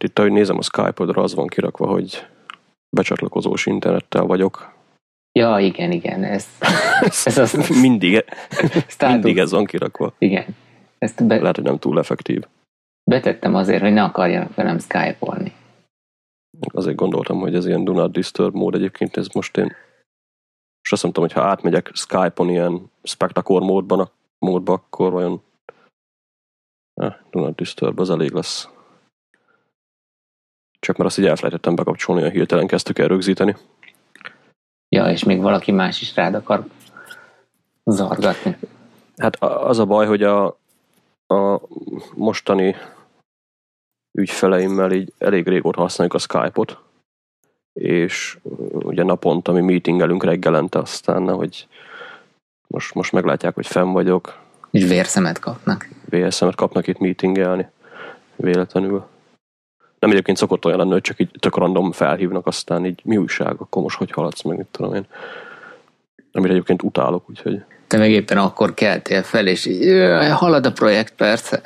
egyébként itt, ahogy nézem a Skype-odra, az van kirakva, hogy becsatlakozós internettel vagyok. Ja, igen, igen, ez, ez az... mindig, mindig ez van kirakva. Igen. Ezt be... Lehet, hogy nem túl effektív. Betettem azért, hogy ne akarjanak velem Skype-olni. Azért gondoltam, hogy ez ilyen do not disturb mód egyébként, ez most én és azt mondtam, hogy ha átmegyek Skype-on ilyen spectacore módban, módba, akkor vajon eh, do not disturb, az elég lesz. Csak mert azt így elfelejtettem bekapcsolni, a hirtelen kezdtük el rögzíteni. Ja, és még valaki más is rád akar zargatni. Hát az a baj, hogy a, a mostani ügyfeleimmel így elég régóta használjuk a Skype-ot, és ugye naponta mi meetingelünk reggelente, aztán hogy most, most meglátják, hogy fenn vagyok. És vérszemet kapnak. Vérszemet kapnak itt meetingelni, véletlenül. Nem egyébként szokott olyan lenni, hogy csak így tök random felhívnak, aztán így mi újság, akkor most hogy haladsz meg, mit tudom én. Amit egyébként utálok, úgyhogy... Te meg éppen akkor keltél fel, és így, halad a projekt, persze.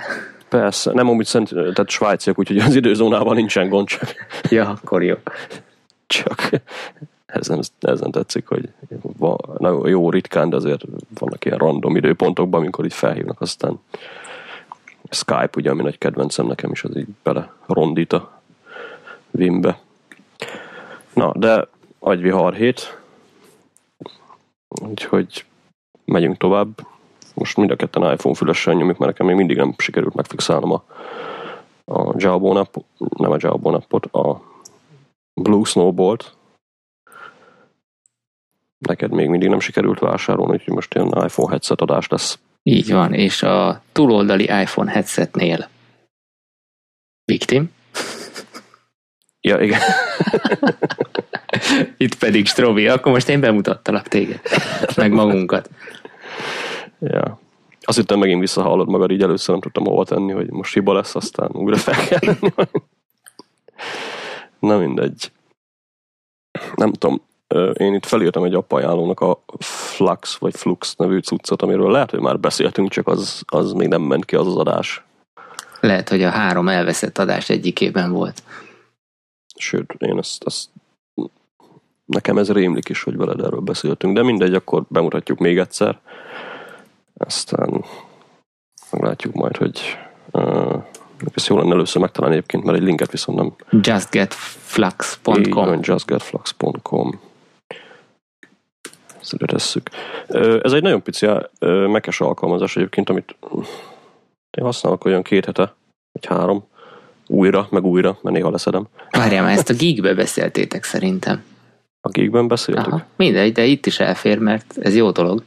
Persze, nem amúgy szent, tehát svájciak, úgyhogy az időzónában nincsen gond csak. Ja, akkor jó. Csak ez nem, ez nem tetszik, hogy van, na, jó ritkán, de azért vannak ilyen random időpontokban, amikor így felhívnak, aztán Skype, ugye, ami nagy kedvencem nekem is, az így bele rondít a Vimbe. Na, de agyvihar hét, úgyhogy megyünk tovább. Most mind a ketten iPhone fülesen nyomjuk, mert nekem még mindig nem sikerült megfixálnom a, a Jawbone app, nem a Jawbone appot, a Blue Snowbolt. Neked még mindig nem sikerült vásárolni, úgyhogy most ilyen iPhone headset adás lesz. Így van, és a túloldali iPhone headsetnél Victim. Ja, igen. Itt pedig Strobi, akkor most én bemutattalak téged, meg magunkat. Ja. Azt hittem megint visszahallod magad, így először nem tudtam hova tenni, hogy most hiba lesz, aztán újra fel kell Na mindegy. Nem tudom, én itt felírtam egy appajánlónak a Flux vagy Flux nevű cuccot, amiről lehet, hogy már beszéltünk, csak az, az még nem ment ki az az adás. Lehet, hogy a három elveszett adás egyikében volt. Sőt, én ezt, ezt nekem ez rémlik is, hogy veled erről beszéltünk, de mindegy, akkor bemutatjuk még egyszer. Aztán meglátjuk majd, hogy uh, ezt jó lenne először megtalálni egyébként, mert egy linket viszont nem. justgetflux.com justgetflux.com Ezt tesszük. Ez egy nagyon pici mekes alkalmazás egyébként, amit én használok olyan két hete, vagy három, újra, meg újra, mert néha leszedem. Várjál, már ezt a gigbe beszéltétek szerintem. A gigben beszéltük? Aha, mindegy, de itt is elfér, mert ez jó dolog.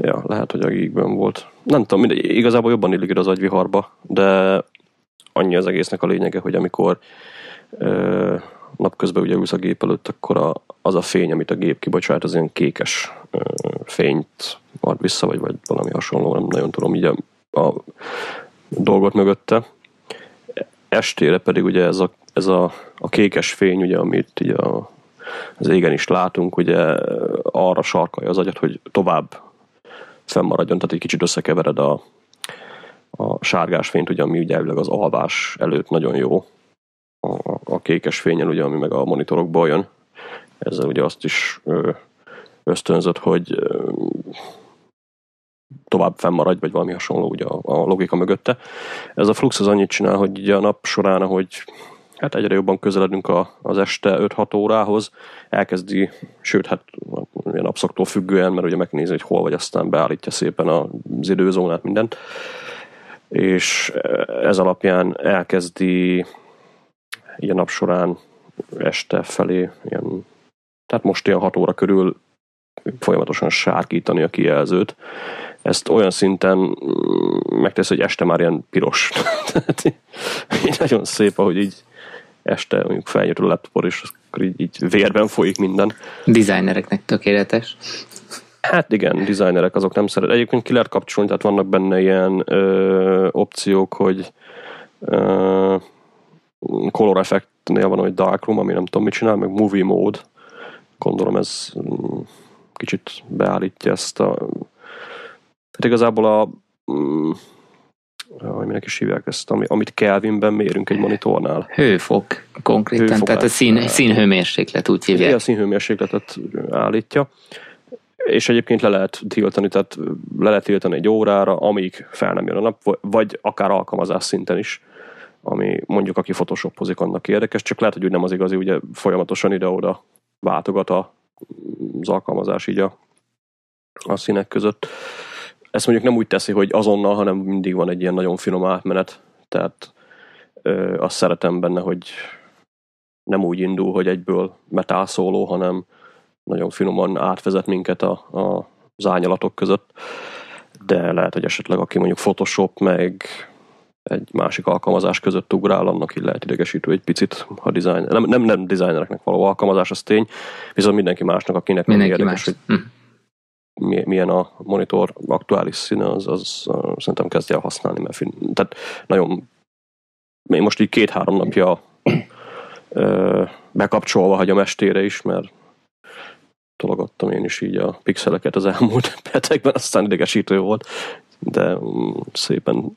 Ja, lehet, hogy a gigben volt. Nem tudom, mindegy, igazából jobban illik az agyviharba, de annyi az egésznek a lényege, hogy amikor ö, napközben ugye ülsz a gép előtt, akkor a, az a fény, amit a gép kibocsát, az ilyen kékes fényt ad vissza, vagy, vagy valami hasonló, nem nagyon tudom így a, a dolgot mögötte. Estére pedig ugye ez a, ez a, a kékes fény, ugye, amit így a, az égen is látunk, ugye arra sarkalja az agyat, hogy tovább fennmaradjon, tehát egy kicsit összekevered a, a sárgás fényt, ugye, ami ugye az alvás előtt nagyon jó, a kékes fényen, ugye, ami meg a monitorokból jön. Ezzel ugye azt is ösztönzött, hogy tovább fennmaradj, vagy valami hasonló ugye a, logika mögötte. Ez a flux az annyit csinál, hogy ugye a nap során, ahogy hát egyre jobban közeledünk a, az este 5-6 órához, elkezdi, sőt, hát a napszaktól függően, mert ugye megnézi, hogy hol vagy, aztán beállítja szépen az időzónát, mindent, és ez alapján elkezdi a nap során este felé, ilyen, tehát most ilyen 6 óra körül folyamatosan sárkítani a kijelzőt. Ezt olyan szinten mm, megtesz, hogy este már ilyen piros. Tehát így nagyon szép, ahogy így este mondjuk feljött a laptopor, és akkor így, így vérben folyik minden. Designereknek tökéletes. Hát igen, designerek azok nem szeret. Egyébként ki lehet kapcsolni, tehát vannak benne ilyen ö, opciók, hogy ö, color effectnél van, hogy darkroom, ami nem tudom mit csinál, meg movie mode. Gondolom ez mm, kicsit beállítja ezt a... Tehát igazából a, mm, hogy minek is hívják ezt, ami, amit Kelvinben mérünk egy monitornál. Hőfok konkrétan, Hőfokát. tehát a szín, színhőmérséklet úgy hívják. Igen, a színhőmérsékletet állítja, és egyébként le lehet tiltani, tehát le lehet tiltani egy órára, amíg fel nem jön a nap, vagy akár alkalmazás szinten is, ami mondjuk aki photoshopozik, annak érdekes, csak lehet, hogy úgy nem az igazi, ugye folyamatosan ide-oda váltogat a, az alkalmazás így a, a színek között. Ezt mondjuk nem úgy teszi, hogy azonnal, hanem mindig van egy ilyen nagyon finom átmenet, tehát ö, azt szeretem benne, hogy nem úgy indul, hogy egyből metál szóló, hanem nagyon finoman átvezet minket a, a, az között, de lehet, hogy esetleg aki mondjuk Photoshop meg egy másik alkalmazás között ugrál, annak így lehet idegesítő egy picit a design. Nem, nem, nem designereknek való alkalmazás, az tény, viszont mindenki másnak, akinek Mindenki érdekes, más. hogy Hm. mi- milyen a monitor aktuális színe, az, az uh, szerintem kezdje el használni, mert fin- tehát nagyon én most így két-három napja ö, bekapcsolva hagyom estére is, mert tologattam én is így a pixeleket az elmúlt hetekben, aztán idegesítő volt, de mm, szépen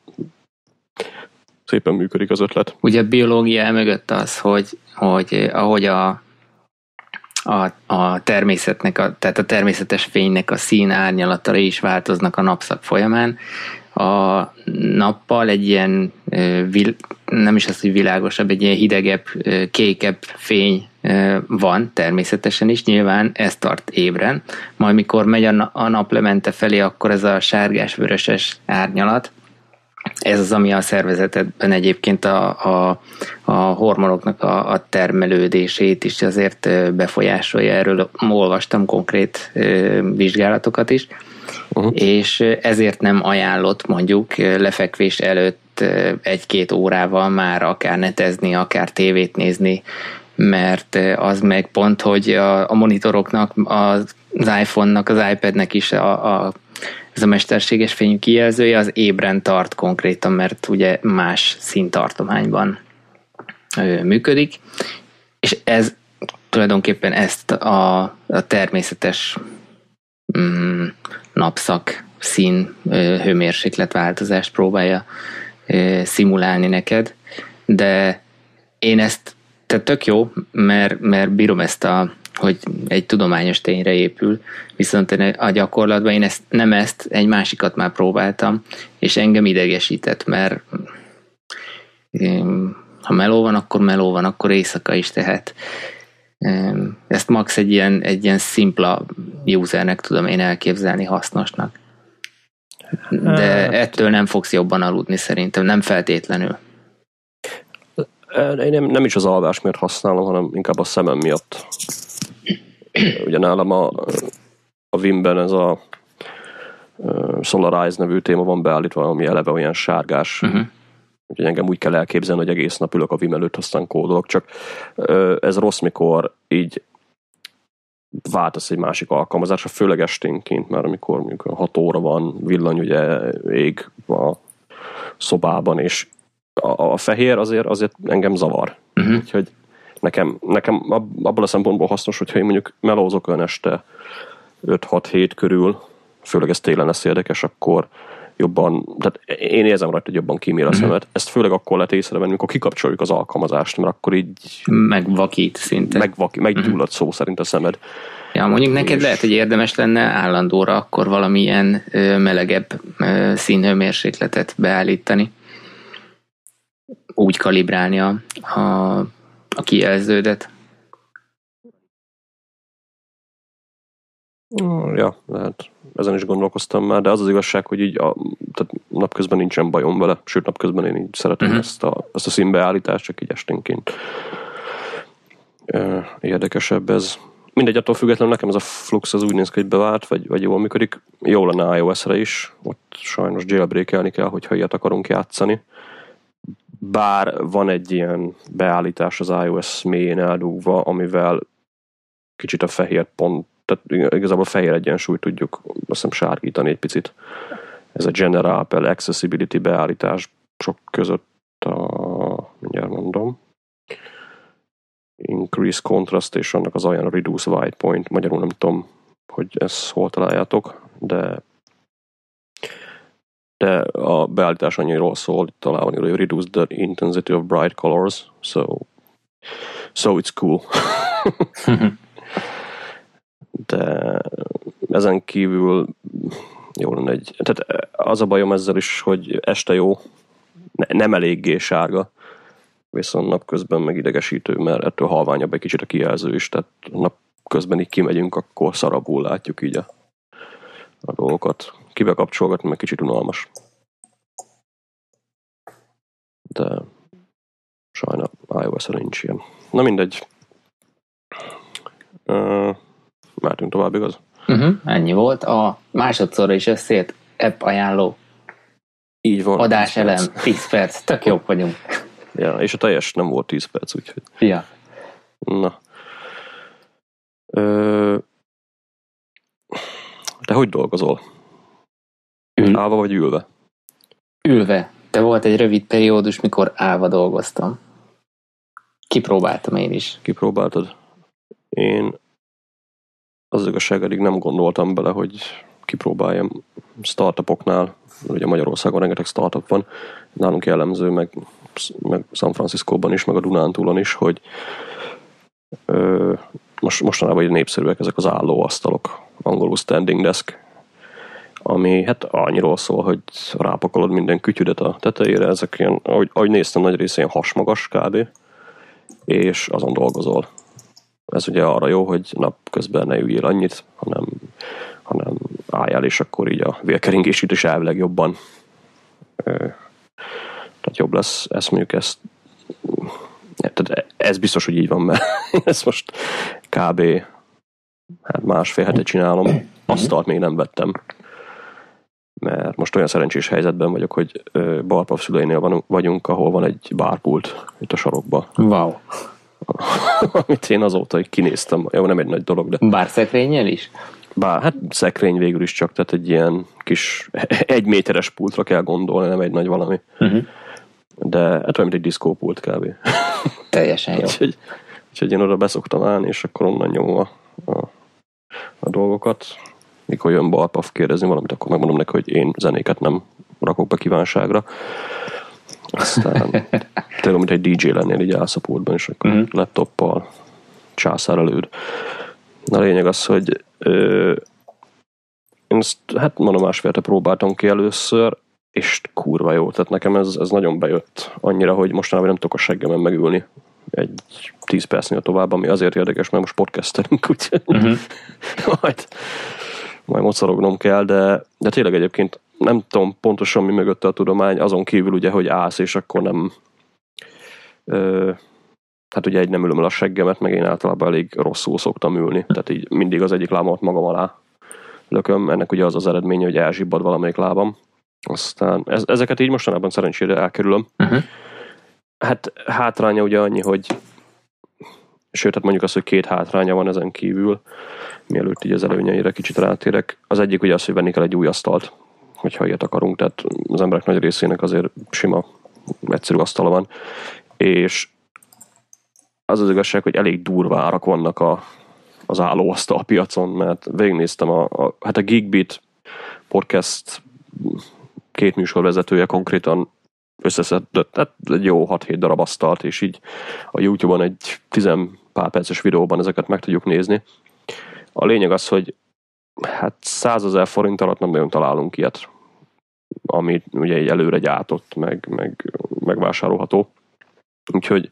szépen működik az ötlet. Ugye a biológia mögött az, hogy, hogy eh, ahogy a, a, a természetnek, a, tehát a természetes fénynek a szín árnyalatai is változnak a napszak folyamán, a nappal egy ilyen, vil, nem is az, hogy világosabb, egy ilyen hidegebb, ö, kékebb fény van természetesen is, nyilván ez tart ébren, majd mikor megy a naplemente felé, akkor ez a sárgás-vöröses árnyalat, ez az, ami a szervezetedben egyébként a, a, a hormonoknak a, a termelődését is azért befolyásolja. Erről olvastam konkrét vizsgálatokat is, Uh-huh. és ezért nem ajánlott mondjuk lefekvés előtt egy-két órával már akár netezni, akár tévét nézni, mert az meg pont, hogy a, a monitoroknak, az iPhone-nak, az iPad-nek is a, a ez a mesterséges fényű kijelzője az ébren tart konkrétan, mert ugye más színtartományban működik, és ez tulajdonképpen ezt a, a természetes mm, napszak szín hőmérséklet változást próbálja ö, szimulálni neked, de én ezt, tehát tök jó, mert, mert bírom ezt a hogy egy tudományos tényre épül, viszont én a gyakorlatban én ezt, nem ezt, egy másikat már próbáltam, és engem idegesített, mert ha meló van, akkor meló van, akkor éjszaka is, tehát em, ezt max egy ilyen, egy ilyen szimpla usernek tudom én elképzelni hasznosnak. De Hát- ettől nem fogsz jobban aludni szerintem, nem feltétlenül. Én nem, nem is az alvás miatt használom, hanem inkább a szemem miatt. Ugye nálam a, a Wimben ez a Solarize nevű téma van beállítva, ami eleve olyan sárgás. Uh-huh. Úgyhogy engem úgy kell elképzelni, hogy egész nap ülök a Vim előtt, aztán kódolok, csak ez rossz, mikor így váltasz egy másik alkalmazásra, főleg esténként, mert amikor mondjuk 6 óra van, villany ugye ég a szobában, és a, a fehér azért, azért engem zavar. Uh-huh. Úgyhogy nekem, nekem ab- abból a szempontból hasznos, hogyha én mondjuk melózok olyan este 5-6-7 körül, főleg ez télen lesz érdekes, akkor jobban, tehát én érzem rajta, hogy jobban kímél a szemet. Ezt főleg akkor lehet észrevenni, amikor kikapcsoljuk az alkalmazást, mert akkor így Megvakít szinte. megvaki, meggyullad szó szerint a szemed. Ja, mondjuk neked És- lehet, hogy érdemes lenne állandóra akkor valamilyen ö, melegebb ö, színhőmérsékletet beállítani. Úgy kalibrálni a, a, a kijelződet. Mm, Ja, lehet. Ezen is gondolkoztam már, de az az igazság, hogy így a, tehát napközben nincsen bajom vele, sőt napközben én így szeretem uh-huh. ezt, a, ezt a színbeállítást, csak így esténként. Érdekesebb ez. Mindegy, attól függetlenül nekem ez a Flux az úgy néz ki, hogy bevált, vagy, vagy jól működik. Jó lenne iOS-re is, ott sajnos jailbreakelni kell, hogyha ilyet akarunk játszani. Bár van egy ilyen beállítás az iOS mélyén eldugva, amivel kicsit a fehér pont, tehát igazából a fehér egyensúlyt tudjuk azt hiszem sárgítani egy picit. Ez a General Apple Accessibility beállítás sok között a, mindjárt mondom, Increase Contrast és annak az a Reduce White Point, magyarul nem tudom, hogy ezt hol találjátok, de de a beállítás annyiról szól, talán van írva, reduce the intensity of bright colors, so, so it's cool. de ezen kívül jó lenne egy... Tehát az a bajom ezzel is, hogy este jó, ne, nem eléggé sárga, viszont napközben meg idegesítő, mert ettől halványabb egy kicsit a kijelző is, tehát napközben így kimegyünk, akkor szarabul látjuk így a, a dolgokat. Kibe kapcsolgatni, meg kicsit unalmas. De sajna ios nincs ilyen. Na mindegy. Uh, Mártunk tovább, igaz? Uh-huh, ennyi volt. A másodszorra is összét app ajánló. Így van. Adás elem, 10 perc. Tök jók vagyunk. Ja, és a teljes nem volt 10 perc, úgyhogy... Ja. Na. Ö... Te hogy dolgozol? Ül. Állva vagy ülve? Ülve. De volt egy rövid periódus, mikor állva dolgoztam. Kipróbáltam én is. Kipróbáltad? Én az igazság eddig nem gondoltam bele, hogy kipróbáljam startupoknál, ugye Magyarországon rengeteg startup van, nálunk jellemző, meg, meg San Franciscóban is, meg a Dunántúlon is, hogy ö, most, mostanában egy népszerűek ezek az állóasztalok, angolul standing desk, ami hát annyiról szól, hogy rápakolod minden kütyüdet a tetejére, ezek ilyen, ahogy, ahogy néztem, nagy része ilyen hasmagas kb. És azon dolgozol. Ez ugye arra jó, hogy napközben ne üljél annyit, hanem, hanem álljál, és akkor így a vérkeringését is elvileg jobban tehát jobb lesz, ezt mondjuk ezt tehát ez biztos, hogy így van, mert ezt most kb. Hát másfél hete csinálom, asztalt még nem vettem. Mert most olyan szerencsés helyzetben vagyok, hogy Barpav szüleinél vagyunk, ahol van egy bárpult itt a sarokba. Wow. amit én azóta kinéztem. Jó, nem egy nagy dolog, de... Bár szekrényel is? Bár, hát szekrény végül is csak, tehát egy ilyen kis egy méteres pultra kell gondolni, nem egy nagy valami. Uh-huh. De hát olyan, mint egy diszkópult kb. Teljesen jó. úgyhogy, úgyhogy én oda beszoktam állni, és akkor onnan nyomom a, a, a dolgokat. Mikor jön Balpav kérdezni valamit, akkor megmondom neki, hogy én zenéket nem rakok be kívánságra. Aztán tényleg, mint egy DJ lennél így álszapultban, és akkor uh-huh. laptoppal császár előd. A lényeg az, hogy ö, én ezt, hát mondom, másfélte próbáltam ki először, és kurva jó, tehát nekem ez, ez nagyon bejött annyira, hogy mostanában nem tudok a seggemen megülni egy 10 percnél tovább, ami azért érdekes, mert most podcastelünk, úgyhogy uh-huh. majd, majd mocorognom kell, de, de tényleg egyébként nem tudom pontosan mi mögötte a tudomány, azon kívül ugye, hogy állsz, és akkor nem ö, hát ugye egy nem ülöm el a seggemet, meg én általában elég rosszul szoktam ülni, tehát így mindig az egyik lábamat magam alá lököm, ennek ugye az az eredménye, hogy elzsibbad valamelyik lábam. Aztán ez, ezeket így mostanában szerencsére elkerülöm. Uh-huh. Hát hátránya ugye annyi, hogy sőt, hát mondjuk az, hogy két hátránya van ezen kívül, mielőtt így az előnyeire kicsit rátérek. Az egyik ugye az, hogy venni kell egy új asztalt, hogyha ilyet akarunk, tehát az emberek nagy részének azért sima, egyszerű asztala van, és az az igazság, hogy elég durva árak vannak a, az állóasztal piacon, mert végignéztem a, a, hát a Geekbeat podcast két műsorvezetője konkrétan összeszedett egy jó 6-7 darab asztalt, és így a YouTube-on egy 10 pár perces videóban ezeket meg tudjuk nézni. A lényeg az, hogy hát 100 ezer forint alatt nem nagyon találunk ilyet, amit ugye egy előre gyártott, meg, meg megvásárolható. Úgyhogy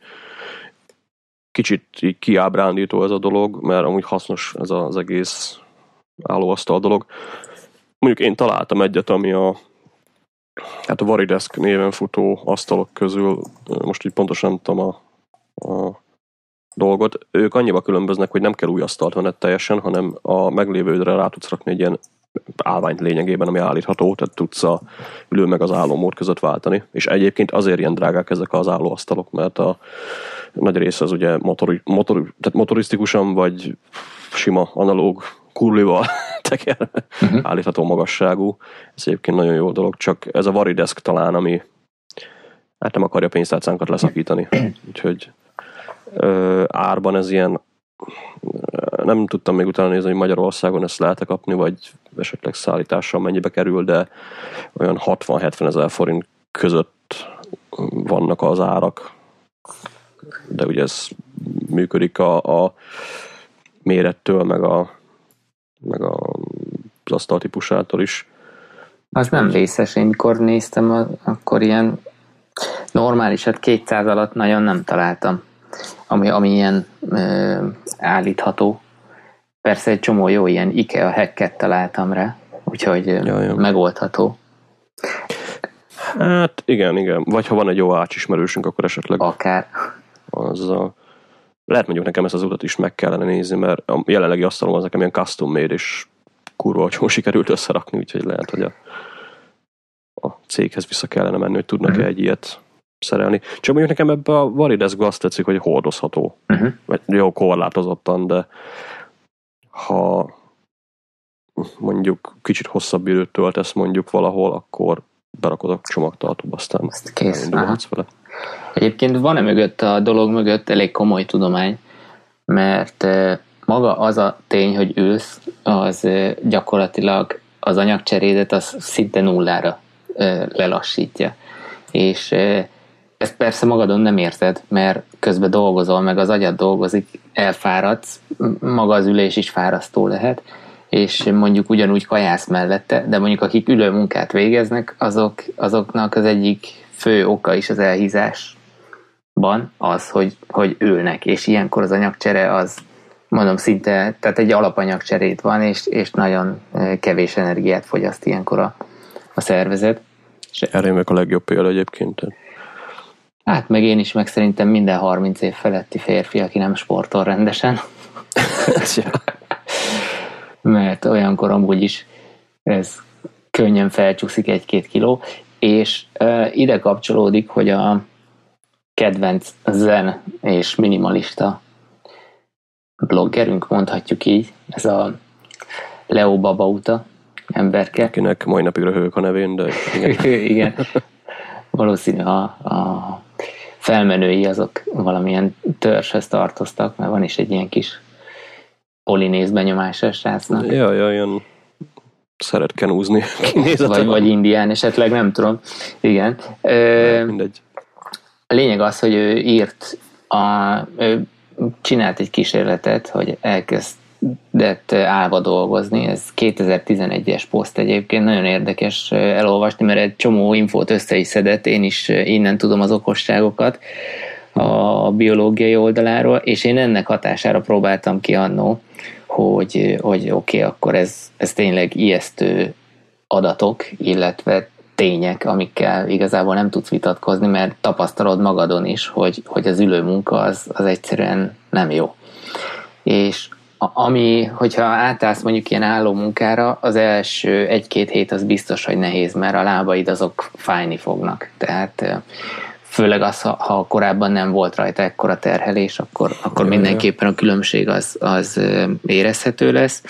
kicsit így kiábrándító ez a dolog, mert amúgy hasznos ez az egész állóasztal dolog. Mondjuk én találtam egyet, ami a hát a Varidesk néven futó asztalok közül, most így pontosan nem tudom a, a dolgot. Ők annyiba különböznek, hogy nem kell új asztalt venned teljesen, hanem a meglévődre rá tudsz rakni egy ilyen állványt lényegében, ami állítható, tehát tudsz a ülő meg az állómód között váltani. És egyébként azért ilyen drágák ezek az állóasztalok, mert a nagy része az ugye motori, motor, tehát motorisztikusan vagy sima analóg kurlival teker, uh-huh. állítható magasságú. Ez egyébként nagyon jó dolog, csak ez a Varidesk talán, ami hát nem akarja pénztárcánkat leszakítani. Úgyhogy ö, árban ez ilyen nem tudtam még utána nézni, hogy Magyarországon ezt lehet kapni, vagy esetleg szállítással mennyibe kerül, de olyan 60-70 ezer forint között vannak az árak. De ugye ez működik a, a mérettől, meg a, meg a, az asztal típusától is. Az nem vészes, én mikor néztem, akkor ilyen normálisat 200 alatt nagyon nem találtam, ami, ami ilyen ö, állítható. Persze egy csomó jó ilyen IKEA hacket találtam rá, úgyhogy ja, ja. megoldható. Hát igen, igen. Vagy ha van egy jó ácsismerősünk, akkor esetleg... Akár. Az a... Lehet mondjuk nekem ezt az utat is meg kellene nézni, mert a jelenlegi asztalom az nekem ilyen custom made, és kurva olcsón sikerült összerakni, úgyhogy lehet, hogy a, a céghez vissza kellene menni, hogy tudnak-e uh-huh. egy ilyet szerelni. Csak mondjuk nekem ebbe a Varidesbe azt tetszik, hogy hordozható. Uh-huh. Vagy jó, korlátozottan, de ha mondjuk kicsit hosszabb időt töltesz mondjuk valahol, akkor berakod a csomagtartóba, aztán Azt kész. vele. Egyébként van-e mögött a dolog mögött elég komoly tudomány, mert maga az a tény, hogy ülsz, az gyakorlatilag az anyagcserédet az szinte nullára lelassítja. És ezt persze magadon nem érted, mert közben dolgozol, meg az agyad dolgozik, elfáradsz, maga az ülés is fárasztó lehet, és mondjuk ugyanúgy kajász mellette, de mondjuk akik ülő munkát végeznek, azok, azoknak az egyik fő oka is az elhízásban az, hogy, hogy ülnek, és ilyenkor az anyagcsere az mondom szinte, tehát egy alapanyagcserét van, és, és nagyon kevés energiát fogyaszt ilyenkor a, a szervezet. Erre meg a legjobb példa egyébként. Hát meg én is, meg szerintem minden 30 év feletti férfi, aki nem sportol rendesen. Mert olyankor amúgy is ez könnyen felcsúszik egy-két kiló, és uh, ide kapcsolódik, hogy a kedvenc zen és minimalista bloggerünk, mondhatjuk így, ez a Leo Babauta emberke. Akinek mai napig röhögök a nevén, de igen. igen. Valószínű a, a felmenői azok valamilyen törzshez tartoztak, mert van is egy ilyen kis polinéz benyomása srácnak. Ja, ja, ilyen szeret kenúzni vagy, vagy indián esetleg, nem tudom. Igen. Ö, mindegy. A lényeg az, hogy ő írt, a, ő csinált egy kísérletet, hogy elkezdett állva dolgozni, ez 2011-es poszt egyébként, nagyon érdekes elolvasni, mert egy csomó infót össze is szedett, én is innen tudom az okosságokat a biológiai oldaláról, és én ennek hatására próbáltam ki annó, hogy, hogy oké, okay, akkor ez, ez tényleg ijesztő adatok, illetve tények, amikkel igazából nem tudsz vitatkozni, mert tapasztalod magadon is, hogy, hogy az ülő munka az, az egyszerűen nem jó. És ami, hogyha átállsz mondjuk ilyen álló munkára, az első egy-két hét az biztos, hogy nehéz, mert a lábaid azok fájni fognak. Tehát főleg az, ha, ha korábban nem volt rajta ekkora terhelés, akkor, akkor mindenképpen a különbség az, az érezhető lesz.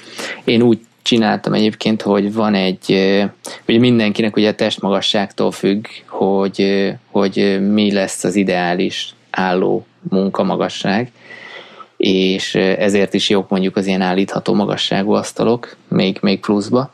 Én úgy csináltam egyébként, hogy van egy, ugye mindenkinek ugye a testmagasságtól függ, hogy, hogy mi lesz az ideális álló munkamagasság, és ezért is jók mondjuk az ilyen állítható magasságú asztalok, még, még pluszba.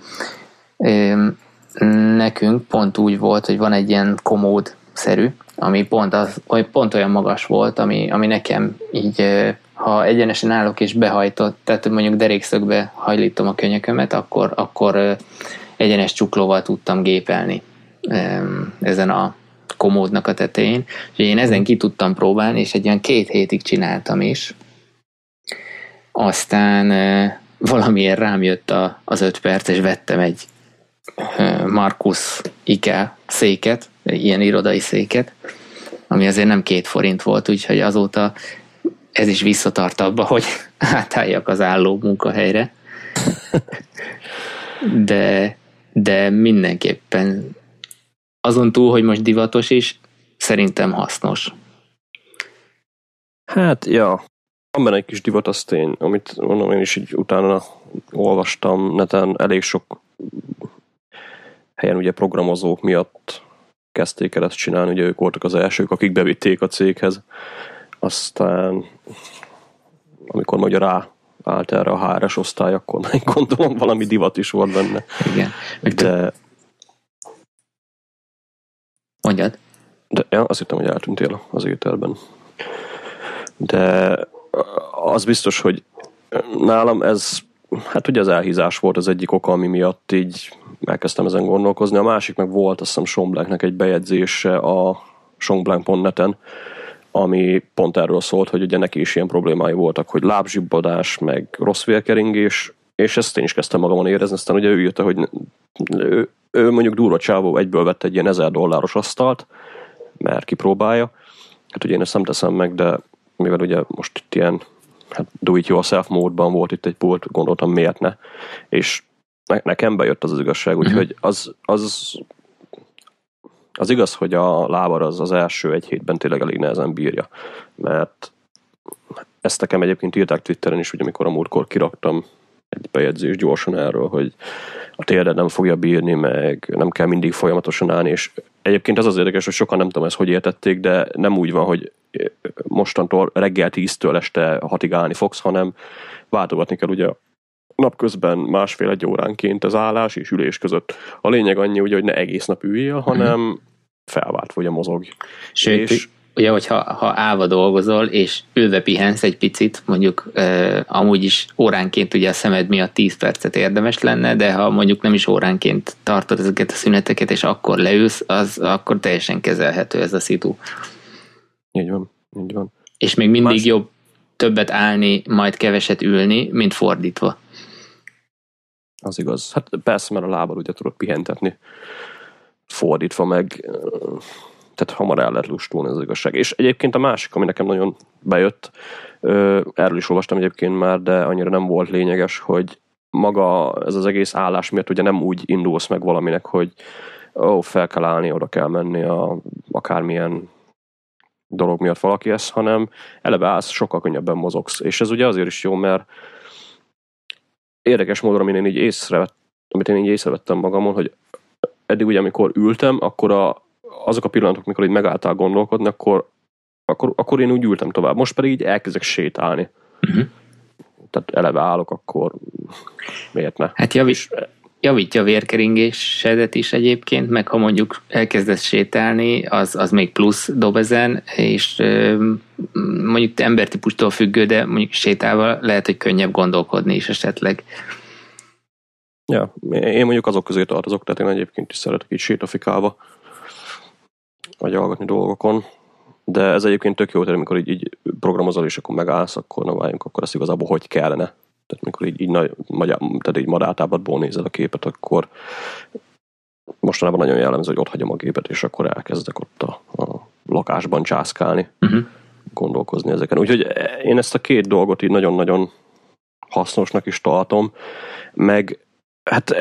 Nekünk pont úgy volt, hogy van egy ilyen komód szerű, ami pont, az, pont olyan magas volt, ami, ami nekem így, ha egyenesen állok és behajtott, tehát mondjuk derékszögbe hajlítom a könyökömet, akkor, akkor egyenes csuklóval tudtam gépelni ezen a komódnak a tetején. Úgyhogy én ezen ki tudtam próbálni, és egy ilyen két hétig csináltam is. Aztán valamiért rám jött a, az öt perc, és vettem egy Markus Ike széket, ilyen irodai széket, ami azért nem két forint volt, úgyhogy azóta ez is visszatart abba, hogy átálljak az álló munkahelyre. De, de mindenképpen azon túl, hogy most divatos is, szerintem hasznos. Hát, ja, van benne egy kis divat, az tény, amit mondom, én is így utána olvastam neten, elég sok helyen ugye programozók miatt kezdték el ezt csinálni, ugye ők voltak az elsők, akik bevitték a céghez. Aztán amikor ugye rá állt erre a HRS osztály, akkor meg gondolom valami divat is volt benne. Igen. Meg De, Mondjad. de ja, azt hittem, hogy eltűntél az ételben. De az biztos, hogy nálam ez, hát ugye az elhízás volt az egyik oka, ami miatt így elkezdtem ezen gondolkozni. A másik meg volt, azt hiszem Somblanknek egy bejegyzése a songblank.net-en, ami pont erről szólt, hogy ugye neki is ilyen problémái voltak, hogy lábzsibbadás, meg rossz vérkeringés, és ezt én is kezdtem magamon érezni, aztán ugye ő írta, hogy ő, ő mondjuk durva csávó egyből vett egy ilyen 1000 dolláros asztalt, mert kipróbálja. Hát ugye én ezt nem teszem meg, de mivel ugye most itt ilyen hát do it yourself módban volt itt egy pult, gondoltam miért ne. És ne, nekem bejött az az igazság, úgyhogy az, az az igaz, hogy a lábar az az első egy hétben tényleg elég nehezen bírja, mert ezt nekem egyébként írták Twitteren is, hogy amikor a múltkor kiraktam egy bejegyzést gyorsan erről, hogy a térded nem fogja bírni, meg nem kell mindig folyamatosan állni, és egyébként az az érdekes, hogy sokan nem tudom ezt hogy értették, de nem úgy van, hogy mostantól reggel 10-től este 6-ig állni fogsz, hanem váltogatni kell ugye napközben másfél-egy óránként az állás és ülés között. A lényeg annyi, ugye, hogy ne egész nap üljél, hanem felvált, vagy a mozog. Sőt, és, ugye, hogyha ha állva dolgozol, és ülve pihensz egy picit, mondjuk e, amúgy is óránként ugye a szemed miatt 10 percet érdemes lenne, de ha mondjuk nem is óránként tartod ezeket a szüneteket, és akkor leülsz, az akkor teljesen kezelhető ez a szitu. Így van, így van. És még mindig Más... jobb többet állni, majd keveset ülni, mint fordítva. Az igaz. Hát persze, mert a lábad ugye tudod pihentetni. Fordítva meg, tehát hamar el lehet lustulni az igazság. És egyébként a másik, ami nekem nagyon bejött, erről is olvastam egyébként már, de annyira nem volt lényeges, hogy maga ez az egész állás miatt ugye nem úgy indulsz meg valaminek, hogy ó, fel kell állni, oda kell menni a akármilyen dolog miatt valaki ezt, hanem eleve állsz, sokkal könnyebben mozogsz. És ez ugye azért is jó, mert érdekes módon, amin én így észrevett, amit én így észrevettem magamon, hogy eddig ugye amikor ültem, akkor a, azok a pillanatok, mikor így megálltál gondolkodni, akkor, akkor, akkor én úgy ültem tovább. Most pedig így elkezdek sétálni. Uh-huh. Tehát eleve állok, akkor miért ne? Hát javis, javítja a vérkeringésedet is egyébként, meg ha mondjuk elkezdesz sétálni, az, az még plusz dob ezen, és mondjuk embertípustól függő, de mondjuk sétálva lehet, hogy könnyebb gondolkodni is esetleg. Ja, én mondjuk azok közé tartozok, tehát én egyébként is szeretek így sétafikálva vagy hallgatni dolgokon, de ez egyébként tök jó, tehát amikor így, így programozol, és akkor megállsz, akkor na várjunk, akkor ezt igazából hogy kellene tehát mikor így, így, nagy, magyar, tehát így madátábatból nézed a képet, akkor mostanában nagyon jellemző, hogy ott hagyom a gépet, és akkor elkezdek ott a, a lakásban császkálni, uh-huh. gondolkozni ezeken. Úgyhogy én ezt a két dolgot így nagyon-nagyon hasznosnak is tartom, meg hát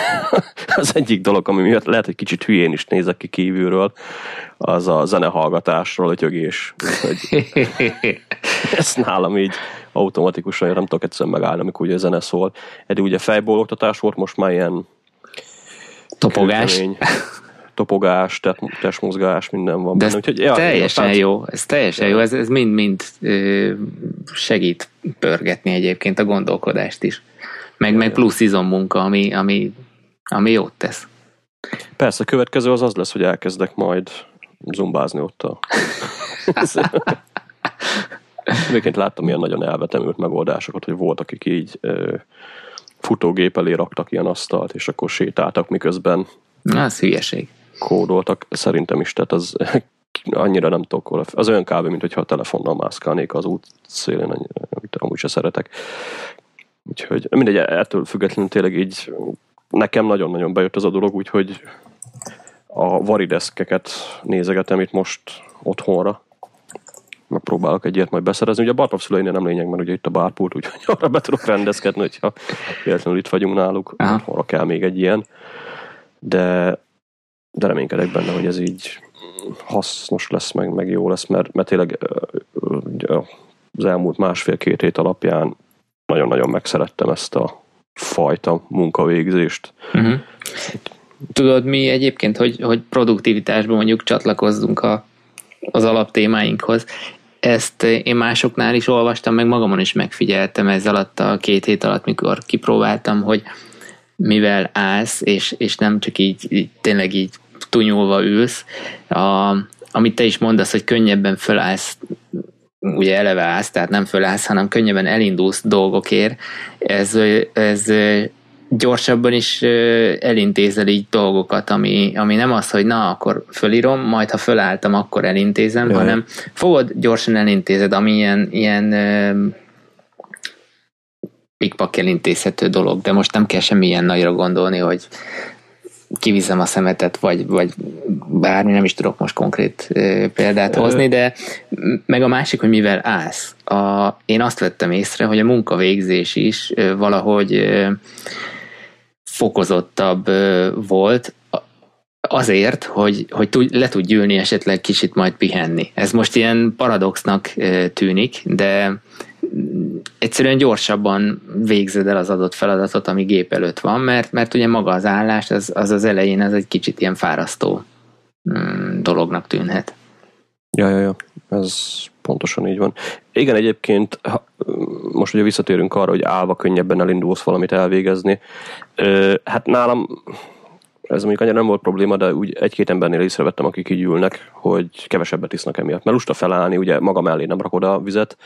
az egyik dolog, ami miatt lehet, hogy kicsit hülyén is nézek ki kívülről, az a zenehallgatásról ötyögés. ez nálam így automatikusan, nem tudok egyszerűen megállni, amikor ugye zene szól. Eddig ugye fejból oktatás volt, most már ilyen topogás. Kőkemény, topogás, testmozgás, minden van De benne. Úgyhogy, ja, teljesen jó, ez teljesen jó, ez, ez mind-mind segít pörgetni egyébként a gondolkodást is. Meg, meg plusz izommunka, ami, ami, ami jót tesz. Persze, a következő az az lesz, hogy elkezdek majd zumbázni ott a... Egyébként láttam ilyen nagyon elvetemült megoldásokat, hogy voltak, akik így ö, futógép elé raktak ilyen asztalt, és akkor sétáltak, miközben Na, az hülyeség. Kódoltak, szerintem is, tehát az annyira nem tudok Az olyan kb. mint hogyha a telefonnal mászkálnék az út szélén, amit amúgy se szeretek. Úgyhogy mindegy, ettől függetlenül tényleg így nekem nagyon-nagyon bejött ez a dolog, úgyhogy a varideszkeket nézegetem itt most otthonra, megpróbálok egy ilyet majd beszerezni. Ugye a Bartov szüleinél nem lényeg, mert ugye itt a bárpult, úgyhogy arra be tudok rendezkedni, hogyha véletlenül itt vagyunk náluk, arra kell még egy ilyen. De, de reménykedek benne, hogy ez így hasznos lesz, meg, meg jó lesz, mert, mert tényleg az elmúlt másfél-két hét alapján nagyon-nagyon megszerettem ezt a fajta munkavégzést. Uh-huh. Tudod mi egyébként, hogy, hogy produktivitásban mondjuk csatlakozzunk a, az alaptémáinkhoz. Ezt én másoknál is olvastam, meg magamon is megfigyeltem ez alatt a két hét alatt, mikor kipróbáltam, hogy mivel állsz, és, és nem csak így, így tényleg így tunyulva ülsz, a, amit te is mondasz, hogy könnyebben fölállsz, ugye eleve állsz, tehát nem fölállsz, hanem könnyebben elindulsz dolgokért, ez, ez gyorsabban is elintézel így dolgokat, ami, ami nem az, hogy na, akkor fölírom, majd ha fölálltam, akkor elintézem, Jaj. hanem fogod, gyorsan elintézed, ami ilyen, ilyen pikpak elintézhető dolog, de most nem kell semmilyen nagyra gondolni, hogy kivizem a szemetet, vagy, vagy bármi, nem is tudok most konkrét példát hozni, de meg a másik, hogy mivel állsz. A, én azt vettem észre, hogy a munkavégzés is valahogy fokozottabb volt, azért, hogy, hogy le tud gyűlni esetleg kicsit majd pihenni. Ez most ilyen paradoxnak tűnik, de egyszerűen gyorsabban végzed el az adott feladatot, ami gép előtt van, mert, mert ugye maga az állás az az, az elején az egy kicsit ilyen fárasztó mm, dolognak tűnhet. Ja, ja, ja, ez pontosan így van. Igen, egyébként most ugye visszatérünk arra, hogy állva könnyebben elindulsz valamit elvégezni. Hát nálam ez mondjuk annyira nem volt probléma, de úgy egy-két embernél észrevettem, akik így ülnek, hogy kevesebbet isznak emiatt. Mert lusta felállni, ugye maga mellé nem rakod a vizet,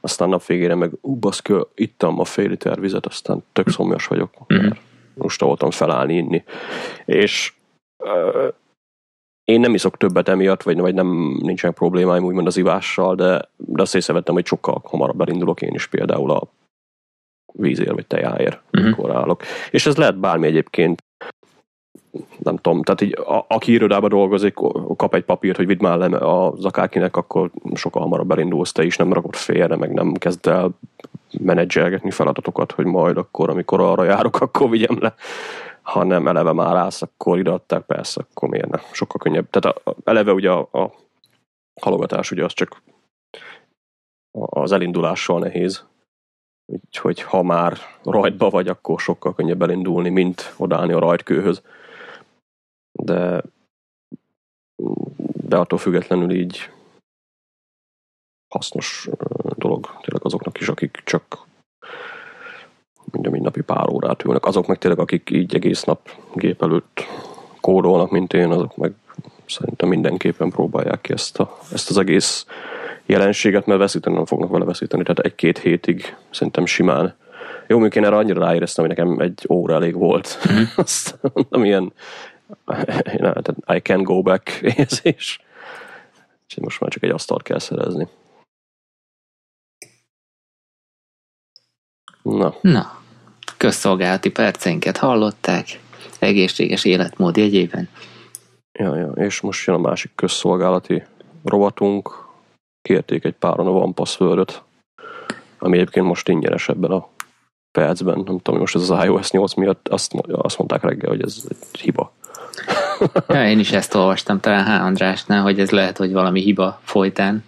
aztán nap végére meg ú, baszki, ittam a fél liter vizet, aztán tök szomjas vagyok, mm-hmm. lusta voltam felállni, inni. És én nem iszok többet emiatt, vagy, vagy nem nincsenek problémáim úgymond az ivással, de, de azt észrevettem, hogy sokkal hamarabb elindulok én is például a vízér vagy tejáért, uh-huh. állok. És ez lehet bármi egyébként, nem tudom, tehát így a, aki irodában dolgozik, kap egy papírt, hogy vidd már le az akárkinek, akkor sokkal hamarabb elindulsz te is, nem rakod félre, meg nem kezd el menedzselgetni feladatokat, hogy majd akkor, amikor arra járok, akkor vigyem le hanem eleve már állsz, akkor ideadták, persze, akkor miért ne? Sokkal könnyebb. Tehát a, eleve ugye a, a halogatás ugye az csak az elindulással nehéz. Úgyhogy ha már rajtba vagy, akkor sokkal könnyebb elindulni, mint odállni a rajtkőhöz. De, de attól függetlenül így hasznos dolog tényleg azoknak is, akik csak ugye mindennapi pár órát ülnek. Azok meg tényleg, akik így egész nap gép előtt kódolnak, mint én, azok meg szerintem mindenképpen próbálják ki ezt, a, ezt az egész jelenséget, mert veszíteni nem fognak vele veszíteni, tehát egy-két hétig szerintem simán. Jó, mondjuk én erre annyira ráéreztem, hogy nekem egy óra elég volt. Mm. Azt mondom, ilyen I can go back érzés. Úgyhogy most már csak egy asztalt kell szerezni. Na. Na, közszolgálati perceinket hallották, egészséges életmód jegyében. Ja, ja, és most jön a másik közszolgálati rovatunk. Kérték egy páron a One password ami egyébként most ingyenes ebben a percben. Nem tudom, most ez az iOS 8 miatt azt, azt mondták reggel, hogy ez egy hiba. Ja, én is ezt olvastam talán H. Andrásnál, hogy ez lehet, hogy valami hiba folytán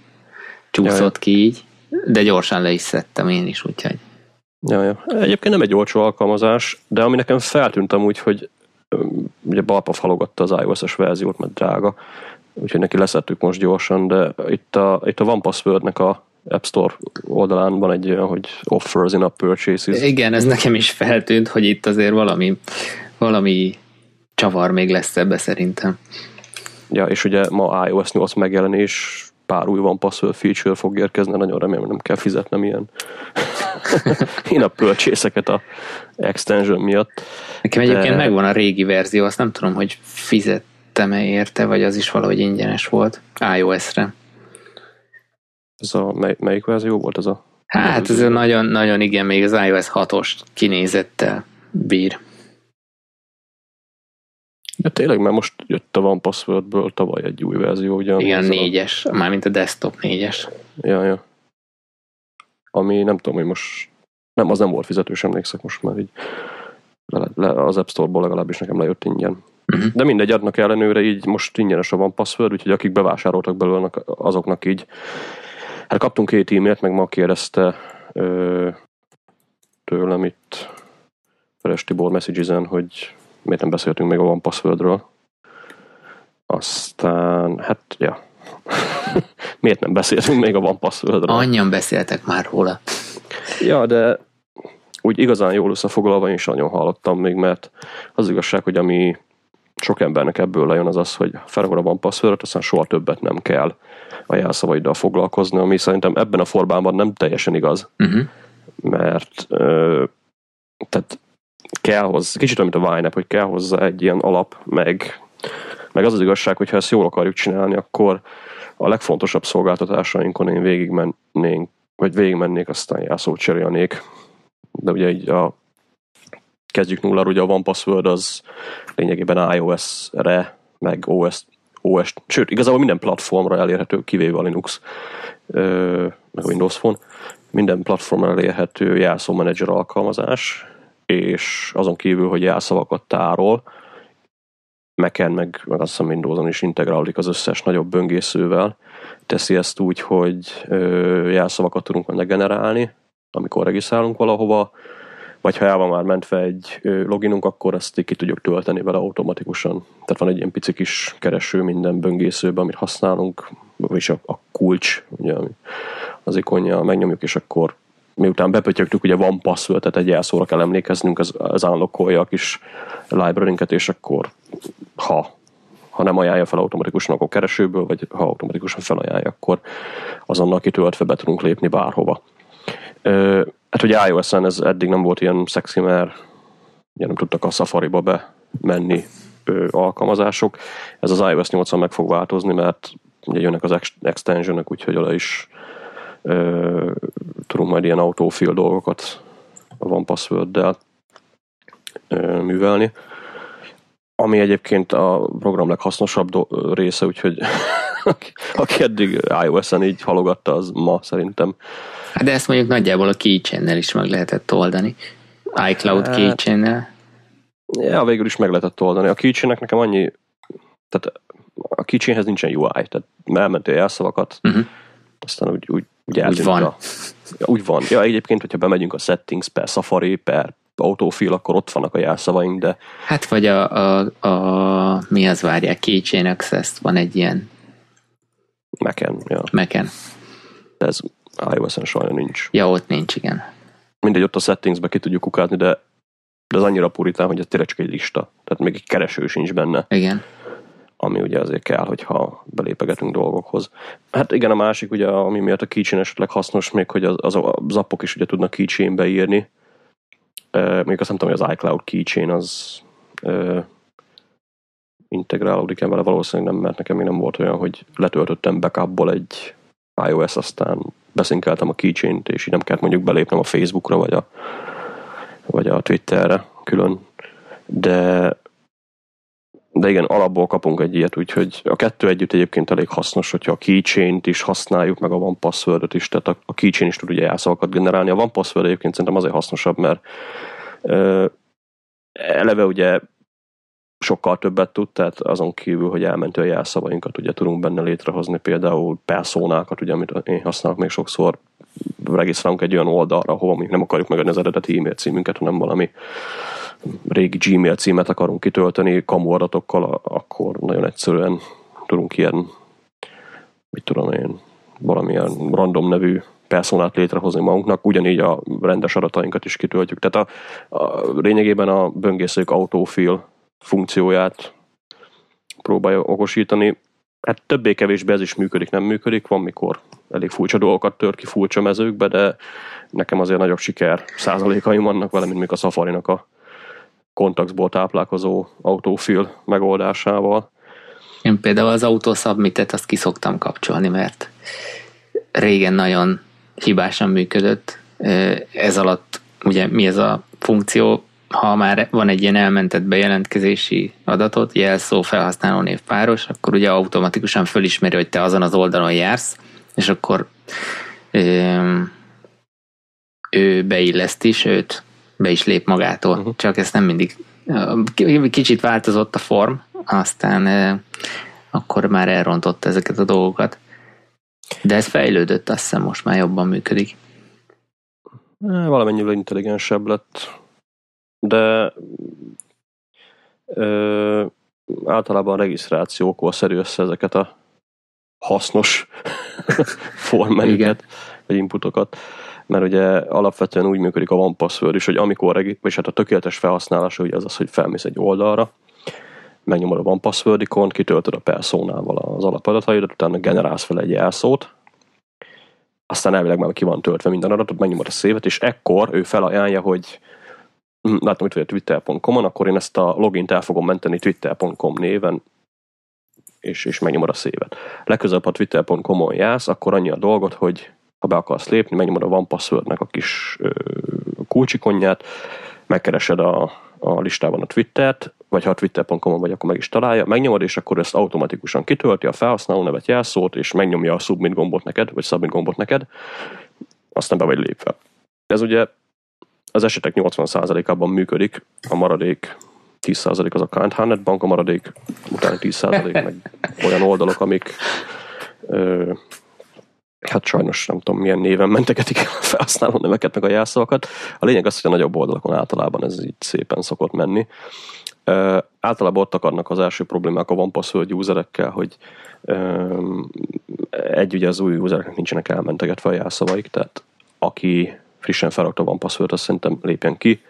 csúszott ja, ki így, de gyorsan le is szedtem én is, úgyhogy Ja, ja. Egyébként nem egy olcsó alkalmazás, de ami nekem feltűnt amúgy, hogy ugye Balpa falogatta az iOS-es verziót, mert drága, úgyhogy neki leszettük most gyorsan, de itt a, itt a One Password-nek a App Store oldalán van egy olyan, hogy offers in a purchases. Igen, ez nekem is feltűnt, hogy itt azért valami, valami csavar még lesz ebbe szerintem. Ja, és ugye ma iOS 8 megjelenés, pár új van password feature fog érkezni, nagyon remélem, nem kell fizetnem ilyen én a pölcsészeket a extension miatt. Nekem de... egyébként megvan a régi verzió, azt nem tudom, hogy fizettem-e érte, vagy az is valahogy ingyenes volt iOS-re. Ez a, mely, melyik verzió volt ez a? Hát ez a nagyon, nagyon igen, még az iOS 6-os kinézettel bír. Ja, tényleg, mert most jött a One Passwordből tavaly egy új verzió, ugye? Igen, négyes, a... mármint a desktop négyes. Ja, ja ami nem tudom, hogy most nem, az nem volt fizetős, emlékszek most már így le, le, az App Store-ból legalábbis nekem lejött ingyen. Uh-huh. De mindegy, adnak ellenőre, így most ingyenes a van password, úgyhogy akik bevásároltak belőle, azoknak így hát kaptunk két e-mailt, meg ma kérdezte ö, tőlem itt Feres Tibor messages hogy miért nem beszéltünk még a van passwordről. Aztán, hát, ja, miért nem beszéltünk még a One Passwordról? Annyian beszéltek már róla. Ja, de úgy igazán jól összefoglalva én is nagyon hallottam még, mert az igazság, hogy ami sok embernek ebből lejön az az, hogy felrakod a passzöröt, aztán soha többet nem kell a jelszavaiddal foglalkozni, ami szerintem ebben a formában nem teljesen igaz, Uh-huh. mert ö, tehát kell hozzá, kicsit olyan, mint a Wine hogy kell hozzá egy ilyen alap, meg, meg az az igazság, hogy ha ezt jól akarjuk csinálni, akkor a legfontosabb szolgáltatásainkon én végigmennénk, vagy végigmennék, aztán jelszót cserélnék. De ugye így a kezdjük nulláról, ugye a OnePassword az lényegében iOS-re, meg OS, OS, sőt, igazából minden platformra elérhető, kivéve a Linux, ö, meg a Windows Phone, minden platformra elérhető jelszó alkalmazás, és azon kívül, hogy jelszavakat tárol, Mac-en, meg, meg azt hiszem Windows-on is integrálódik az összes nagyobb böngészővel, teszi ezt úgy, hogy ö, jelszavakat tudunk benne generálni, amikor regisztrálunk valahova, vagy ha el van már mentve egy loginunk, akkor ezt ki tudjuk tölteni vele automatikusan. Tehát van egy ilyen pici kis kereső minden böngészőben, amit használunk, vagyis a, a kulcs, ugye, az ikonja, megnyomjuk, és akkor miután bepötyögtük, ugye van password, tehát egy jelszóra kell emlékeznünk, az, az unlockolja a kis library és akkor ha, ha nem ajánlja fel automatikusan, akkor keresőből, vagy ha automatikusan felajánlja, akkor azonnal kitöltve be tudunk lépni bárhova. Ö, hát ugye iOS-en ez eddig nem volt ilyen szexi, mert ugye nem tudtak a Safari-ba bemenni ö, alkalmazások. Ez az iOS 8 meg fog változni, mert ugye jönnek az ex- extensionok, úgyhogy oda is ö, tudunk majd ilyen autofill dolgokat a van password-del ö, művelni. Ami egyébként a program leghasznosabb do- része, úgyhogy aki, eddig iOS-en így halogatta, az ma szerintem. Hát de ezt mondjuk nagyjából a keychain is meg lehetett oldani. iCloud Hát- keychain Ja, végül is meg lehetett oldani. A keychainnek nekem annyi, tehát a keychainhez nincsen UI, tehát elmentél jelszavakat, Uh-huh. aztán úgy, úgy, úgy, eltűnt van. A, ja, úgy van. Ja, egyébként, hogyha bemegyünk a settings per Safari, per autofill, akkor ott vannak a jelszavaink, de Hát vagy a, a, a mi az várják, Keychain Access, van egy ilyen Mac-en, ja. Mac-en. De ez iOS-en sajnos nincs. Ja, ott nincs, igen. Mindegy, ott a settingsbe ki tudjuk kukázni, de, de az annyira puritán, hogy ez tényleg csak egy lista. Tehát még egy kereső sincs benne, Igen. Ami ugye azért kell, hogyha belépegetünk dolgokhoz. Hát igen, a másik, ugye, ami miatt a keychain esetleg hasznos, még hogy az, az, az appok is ugye tudnak keychainbe írni. Uh, még azt nem tudom, hogy az iCloud keychain az uh, integrálódik-e vele, valószínűleg nem, mert nekem még nem volt olyan, hogy letöltöttem backupból egy iOS, aztán beszinkeltem a keychain-t, és így nem kellett mondjuk belépnem a Facebookra, vagy a, vagy a Twitterre külön. De de igen, alapból kapunk egy ilyet, úgyhogy a kettő együtt egyébként elég hasznos, hogyha a keychain-t is használjuk, meg a van password is, tehát a, a keychain is tud ugye jelszavakat generálni. A van password egyébként szerintem azért hasznosabb, mert ö, eleve ugye sokkal többet tud, tehát azon kívül, hogy elmentő a jelszavainkat ugye tudunk benne létrehozni, például personákat, ugye, amit én használok még sokszor, regisztrálunk egy olyan oldalra, ahova mondjuk nem akarjuk megadni az eredeti e-mail címünket, hanem valami régi Gmail címet akarunk kitölteni kamu adatokkal, akkor nagyon egyszerűen tudunk ilyen, mit tudom én, valamilyen random nevű personát létrehozni magunknak, ugyanígy a rendes adatainkat is kitöltjük. Tehát a, a lényegében a böngészők autofill funkcióját próbálja okosítani. Hát többé-kevésbé ez is működik, nem működik, van mikor elég furcsa dolgokat tör ki furcsa mezőkbe, de nekem azért nagyobb siker százalékaim vannak vele, mint még a Safari-nak a kontaktból táplálkozó autofill megoldásával. Én például az autosubmitet azt kiszoktam kapcsolni, mert régen nagyon hibásan működött. Ez alatt ugye mi ez a funkció, ha már van egy ilyen elmentett bejelentkezési adatot, jelszó felhasználó név páros, akkor ugye automatikusan fölismeri, hogy te azon az oldalon jársz, és akkor ö, ő beilleszti, sőt, be is lép magától. Uh-huh. Csak ez nem mindig kicsit változott a form, aztán ö, akkor már elrontott ezeket a dolgokat. De ez fejlődött, azt hiszem most már jobban működik. Valamennyivel intelligensebb lett de ö, általában a regisztráció szerű össze ezeket a hasznos formenüket, vagy inputokat, mert ugye alapvetően úgy működik a OnePassword is, hogy amikor, és hát a tökéletes felhasználása ugye az az, hogy felmész egy oldalra, megnyomod a OnePassword ikon, kitöltöd a personával az alapadataidat, utána generálsz fel egy jelszót, aztán elvileg már ki van töltve minden adatot, megnyomod a szévet, és ekkor ő felajánlja, hogy látom itt vagy a twitter.com-on, akkor én ezt a logint el fogom menteni twitter.com néven, és, és megnyomod a szévet. Legközelebb, ha twitter.com-on jársz, akkor annyi a dolgot, hogy ha be akarsz lépni, megnyomod a van passwordnek a kis ö, kulcsikonját, megkeresed a, a listában a Twittert, vagy ha a twitter.com-on vagy, akkor meg is találja, megnyomod, és akkor ezt automatikusan kitölti a felhasználó nevet, jelszót, és megnyomja a submit gombot neked, vagy submit gombot neked, aztán be vagy lépve. Ez ugye az esetek 80%-ában működik, a maradék 10% az a Kind Harnet bank, a maradék utána 10% meg olyan oldalok, amik ö, hát sajnos nem tudom milyen néven mentegetik a felhasználó neveket, meg a jelszavakat. A lényeg az, hogy a nagyobb oldalakon általában ez így szépen szokott menni. Uh, általában ott akarnak az első problémák a OnePassword userekkel, hogy um, egy ugye az új usereknek nincsenek elmentegetve a jelszavaik, tehát aki frissen felrakta a OnePassword, azt szerintem lépjen ki,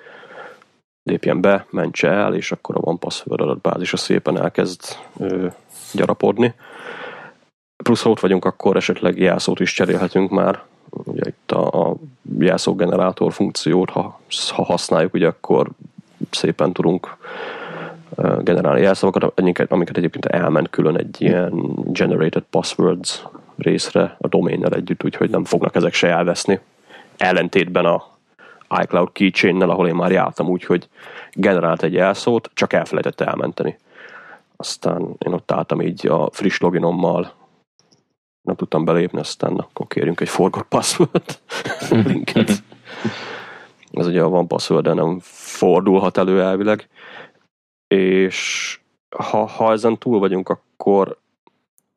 lépjen be, mentse el, és akkor a OnePassword adatbázisa szépen elkezd uh, gyarapodni. Plusz ha ott vagyunk, akkor esetleg jelszót is cserélhetünk már. Ugye itt a, a jelszógenerátor funkciót, ha, ha használjuk, ugye akkor szépen tudunk generálni jelszavakat, amiket egyébként elment külön egy ilyen generated passwords részre a doménnel együtt, úgyhogy nem fognak ezek se elveszni. Ellentétben a iCloud keychain ahol én már jártam úgy, hogy generált egy jelszót, csak elfelejtett elmenteni. Aztán én ott álltam így a friss loginommal, nem tudtam belépni, aztán akkor kérjünk egy forgott password linket. Ez ugye van password, de nem fordulhat elő elvileg. És ha, ha ezen túl vagyunk, akkor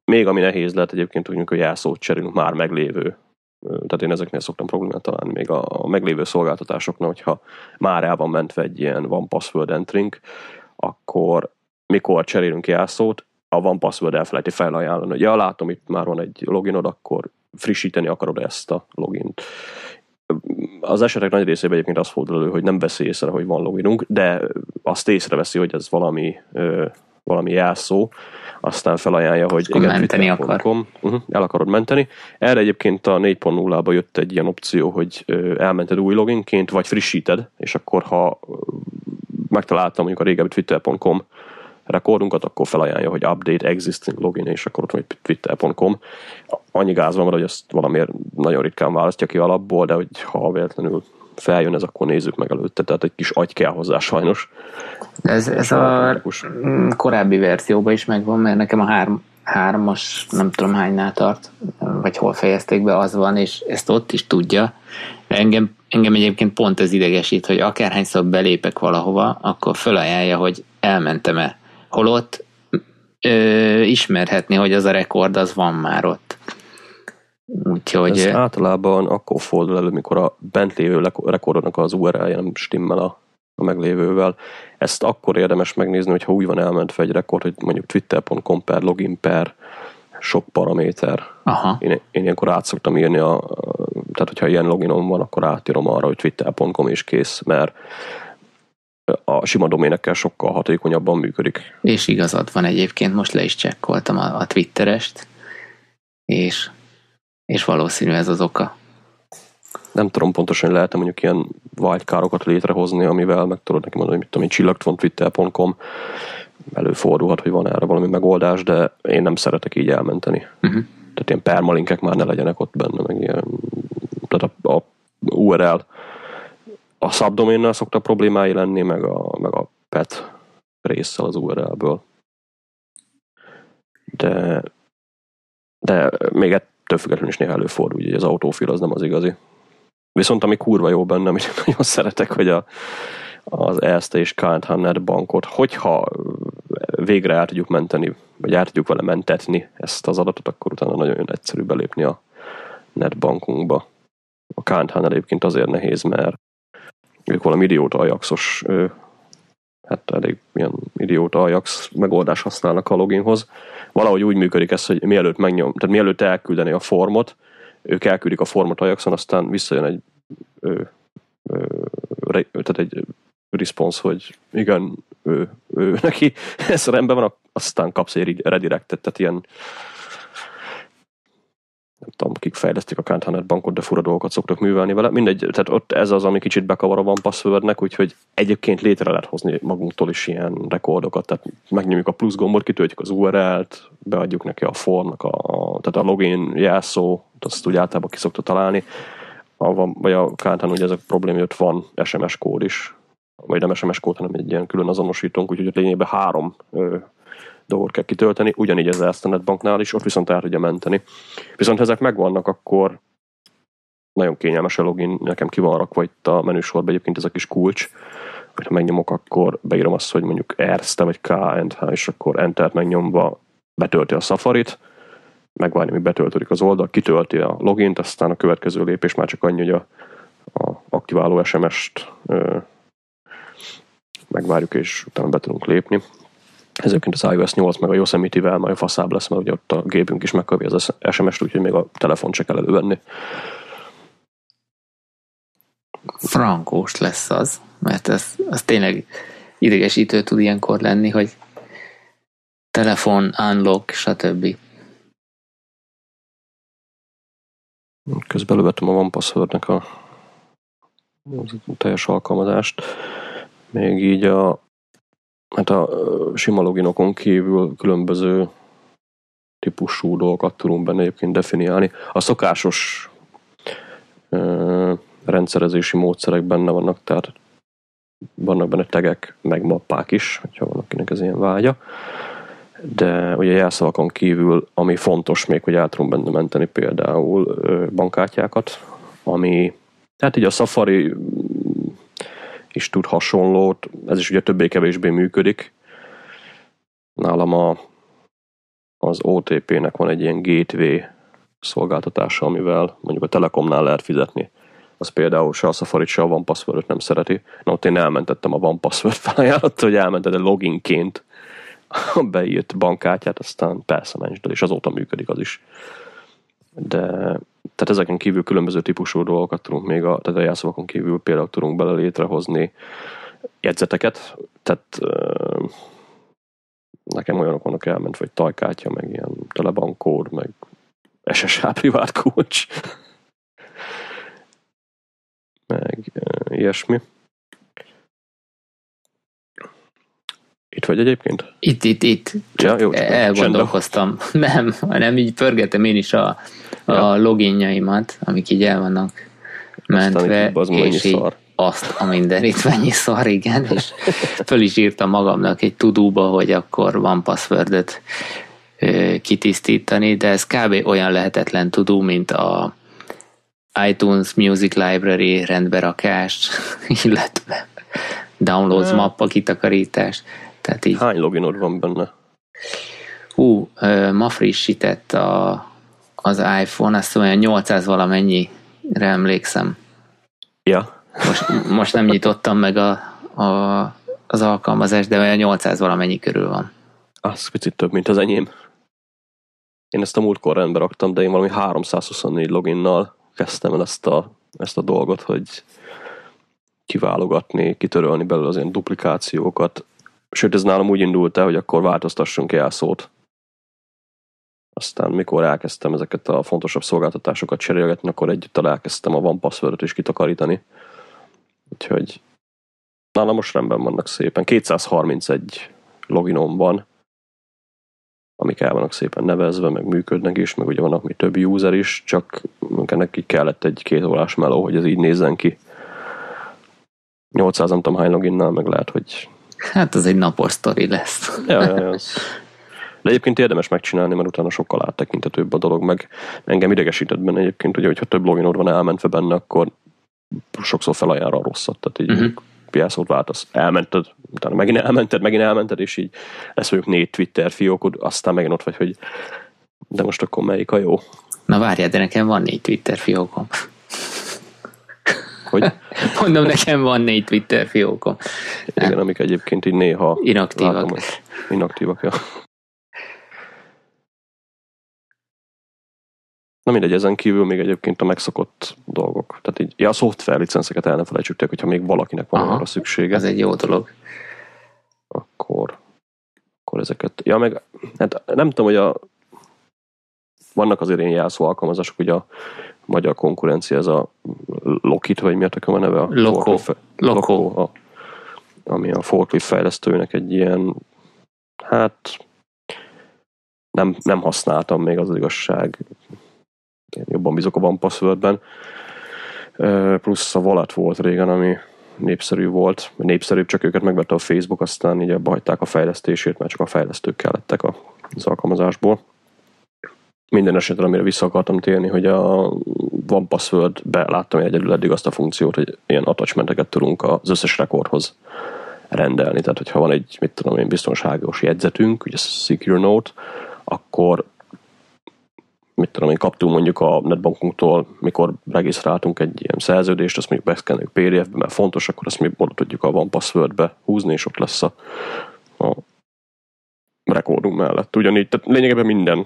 még ami nehéz lehet egyébként úgy, hogy jelszót cserélünk már meglévő tehát én ezeknél szoktam problémát találni még a, a meglévő szolgáltatásoknál, hogyha már el van mentve egy ilyen van password entering, akkor mikor cserélünk jelszót, a van password elfelejti felajánlani, hogy ja, látom, itt már van egy loginod, akkor frissíteni akarod ezt a logint. Az esetek nagy részében egyébként az fordul elő, hogy nem veszi észre, hogy van loginunk, de azt észreveszi, hogy ez valami, valami jelszó, aztán felajánlja, hogy igen, menteni akar. Uh-huh, el akarod menteni. Erre egyébként a 4.0-ba jött egy ilyen opció, hogy elmented új loginként, vagy frissíted, és akkor ha megtaláltam mondjuk a régebbi twitter.com rekordunkat, akkor felajánlja, hogy update existing login, és akkor ott van egy twitter.com. Annyi gáz van, hogy ezt valamiért nagyon ritkán választja ki alapból, de hogy ha véletlenül feljön ez, akkor nézzük meg előtte, tehát egy kis agy kell hozzá sajnos. Ez, ez a korábbi verzióban is megvan, mert nekem a három, hármas, nem tudom hánynál tart, vagy hol fejezték be, az van, és ezt ott is tudja. Engem, engem egyébként pont ez idegesít, hogy akárhányszor belépek valahova, akkor fölajánlja, hogy elmentem-e. Holott ö, ismerhetni, hogy az a rekord az van már ott. Úgyhogy... Ez általában akkor fordul elő, mikor a bent lévő rekordnak az URL-je nem stimmel a, a meglévővel. Ezt akkor érdemes megnézni, hogyha úgy van elmentve egy rekord, hogy mondjuk twitter.com per login per sok paraméter. Aha. Én, én ilyenkor át szoktam írni, a, tehát hogyha ilyen loginom van, akkor átírom arra, hogy twitter.com és kész, mert a sima doménekkel sokkal hatékonyabban működik. És igazad van egyébként, most le is csekkoltam a, a Twitterest, és, és valószínű ez az oka. Nem tudom pontosan, lehet mondjuk ilyen wildcardokat létrehozni, amivel meg tudod neki mondani, hogy mit tudom én, csillagtvontwitter.com előfordulhat, hogy van erre valami megoldás, de én nem szeretek így elmenteni. Uh-huh. Tehát ilyen permalinkek már ne legyenek ott benne, meg ilyen, tehát a, a URL a subdoménnel szoktak problémái lenni, meg a, meg a pet résszel az URL-ből. De, de még ettől függetlenül is néha előfordul, hogy az autófil az nem az igazi. Viszont ami kurva jó benne, amit nagyon szeretek, hogy a, az EST és Kant bankot, hogyha végre el tudjuk menteni, vagy el tudjuk vele mentetni ezt az adatot, akkor utána nagyon egyszerű belépni a netbankunkba. A Kant egyébként azért nehéz, mert ők valami idióta Ajaxos hát elég ilyen idióta Ajax megoldás használnak a loginhoz. Valahogy úgy működik ez, hogy mielőtt megnyom, tehát mielőtt elküldeni a formot, ők elküldik a formot Ajaxon, aztán visszajön egy ö, ö, tehát egy response, hogy igen, ő, ő neki. Ez rendben van, aztán kapsz egy redirectet, tehát ilyen nem tudom, kik fejlesztik a Kant bankot, de fura dolgokat szoktak művelni vele. Mindegy, tehát ott ez az, ami kicsit bekavar a van passwordnek, úgyhogy egyébként létre lehet hozni magunktól is ilyen rekordokat, tehát megnyomjuk a plusz gombot, kitöltjük az URL-t, beadjuk neki a formnak, a, tehát a login jelszó, azt úgy általában ki szokta találni, a, vagy a Kántán ugye ez a probléma, hogy van SMS kód is, vagy nem SMS kód, hanem egy ilyen külön azonosítónk, úgyhogy lényegében három dolgot kell kitölteni, ugyanígy ez a banknál is, ott viszont el tudja menteni. Viszont ha ezek megvannak, akkor nagyon kényelmes a login, nekem ki van rakva itt a menüsorban egyébként ez a kis kulcs, hogyha megnyomok, akkor beírom azt, hogy mondjuk Erste vagy K, H, és akkor Enter-t megnyomva betölti a Safari-t, megvárni, míg betöltődik az oldal, kitölti a logint, aztán a következő lépés már csak annyi, hogy a, a aktiváló SMS-t ö, megvárjuk, és utána be tudunk lépni. Ezeket az iOS 8 meg a Yosemite-vel majd faszább lesz, mert ugye ott a gépünk is megkapja az SMS-t, úgyhogy még a telefon se kell elővenni. Frankós lesz az, mert ez, az tényleg idegesítő tud ilyenkor lenni, hogy telefon, unlock, stb. Közben lövetem a OnePassword-nek a, a teljes alkalmazást. Még így a hát a sima loginokon kívül különböző típusú dolgokat tudunk benne egyébként definiálni. A szokásos ö, rendszerezési módszerek benne vannak, tehát vannak benne tegek, meg mappák is, hogyha van akinek ez ilyen vágya. De ugye jelszavakon kívül, ami fontos még, hogy át tudunk benne menteni például bankkártyákat, ami, tehát így a Safari is tud hasonlót, ez is ugye többé-kevésbé működik. Nálam a, az OTP-nek van egy ilyen gateway szolgáltatása, amivel mondjuk a Telekomnál lehet fizetni. Az például se a Safari, se a OnePassword nem szereti. Na ott én elmentettem a OnePassword felajánlott, hogy elmented a loginként a beírt bankkártyát, aztán persze menj, és azóta működik az is. De tehát ezeken kívül különböző típusú dolgokat tudunk még, a, tehát a jelszavakon kívül például tudunk bele létrehozni jegyzeteket, tehát nekem olyanok vannak elment, vagy tajkátja, meg ilyen telebankód, meg SSH privát kulcs, meg ilyesmi. Itt vagy egyébként? Itt, itt, itt. ja, jó, elgondolkoztam. Nem, hanem így pörgetem én is a ja. a loginjaimat, amik így el vannak mentve, az és így szar. azt a mindenit mennyi szar, igen, és föl is írtam magamnak egy tudóba, hogy akkor van passwordot kitisztítani, de ez kb. olyan lehetetlen tudó, mint a iTunes Music Library rendberakás, illetve downloads mappa kitakarítás. Tehát így, Hány loginod van benne? Hú, ma frissített a az iPhone, azt olyan 800 valamennyire emlékszem. Ja. Most, most nem nyitottam meg a, a, az alkalmazást, de olyan 800 valamennyi körül van. Az picit több, mint az enyém. Én ezt a múltkor rendbe raktam, de én valami 324 loginnal kezdtem el ezt a, ezt a dolgot, hogy kiválogatni, kitörölni belőle az ilyen duplikációkat. Sőt, ez nálam úgy indult el, hogy akkor változtassunk jelszót aztán mikor elkezdtem ezeket a fontosabb szolgáltatásokat cserélgetni, akkor együtt elkezdtem a OnePassword-ot is kitakarítani. Úgyhogy nálam most rendben vannak szépen. 231 loginom van, amik el vannak szépen nevezve, meg működnek is, meg ugye vannak mi több user is, csak ennek így kellett egy két órás meló, hogy ez így nézzen ki. 800 nem tudom hány loginnál, meg lehet, hogy... Hát az egy napos sztori lesz. Ja, ja, ja. De egyébként érdemes megcsinálni, mert utána sokkal áttekintetőbb a dolog, meg engem idegesített benne egyébként, ugye, hogyha több loginod van elmentve benne, akkor sokszor felajánl a rosszat, tehát így uh-huh. piászót váltasz, elmented, utána megint elmented, megint elmented, és így lesz mondjuk négy Twitter fiókod, aztán megint ott vagy, hogy de most akkor melyik a jó? Na várjál, de nekem van négy Twitter fiókom. Hogy? Mondom, nekem van négy Twitter fiókom. Igen, amik egyébként így néha Inaktívak. látom, hogy inaktívak. Ja. Na mindegy, ezen kívül még egyébként a megszokott dolgok. Tehát így, ja, a szoftver licenszeket el ne felejtsük, hogyha még valakinek van Aha. arra szüksége, Ez egy jó dolog. akkor, akkor ezeket... Ja, meg hát nem tudom, hogy a vannak azért ilyen jelszó alkalmazások, ugye a magyar konkurencia, ez a Lokit, vagy mi a neve? A Loco. Loco, a, ami a forklift fejlesztőnek egy ilyen, hát nem, nem használtam még az, az igazság. Én jobban bízok a OnePasswordben. Plusz a Wallet volt régen, ami népszerű volt. Népszerűbb, csak őket megvette a Facebook, aztán így abba hagyták a fejlesztését, mert csak a fejlesztők kellettek az alkalmazásból. Minden esetre, amire vissza akartam térni, hogy a OnePassword-be láttam egyedül eddig azt a funkciót, hogy ilyen attachmenteket tudunk az összes rekordhoz rendelni. Tehát, hogyha van egy, mit tudom én, biztonságos jegyzetünk, ugye Secure Note, akkor mit tudom én, kaptunk mondjuk a netbankunktól, mikor regisztráltunk egy ilyen szerződést, azt mondjuk beszkenneljük PDF-be, mert fontos, akkor azt mi oda tudjuk a OnePassword-be húzni, és ott lesz a, a rekordunk mellett. Ugyanígy, tehát lényegében minden,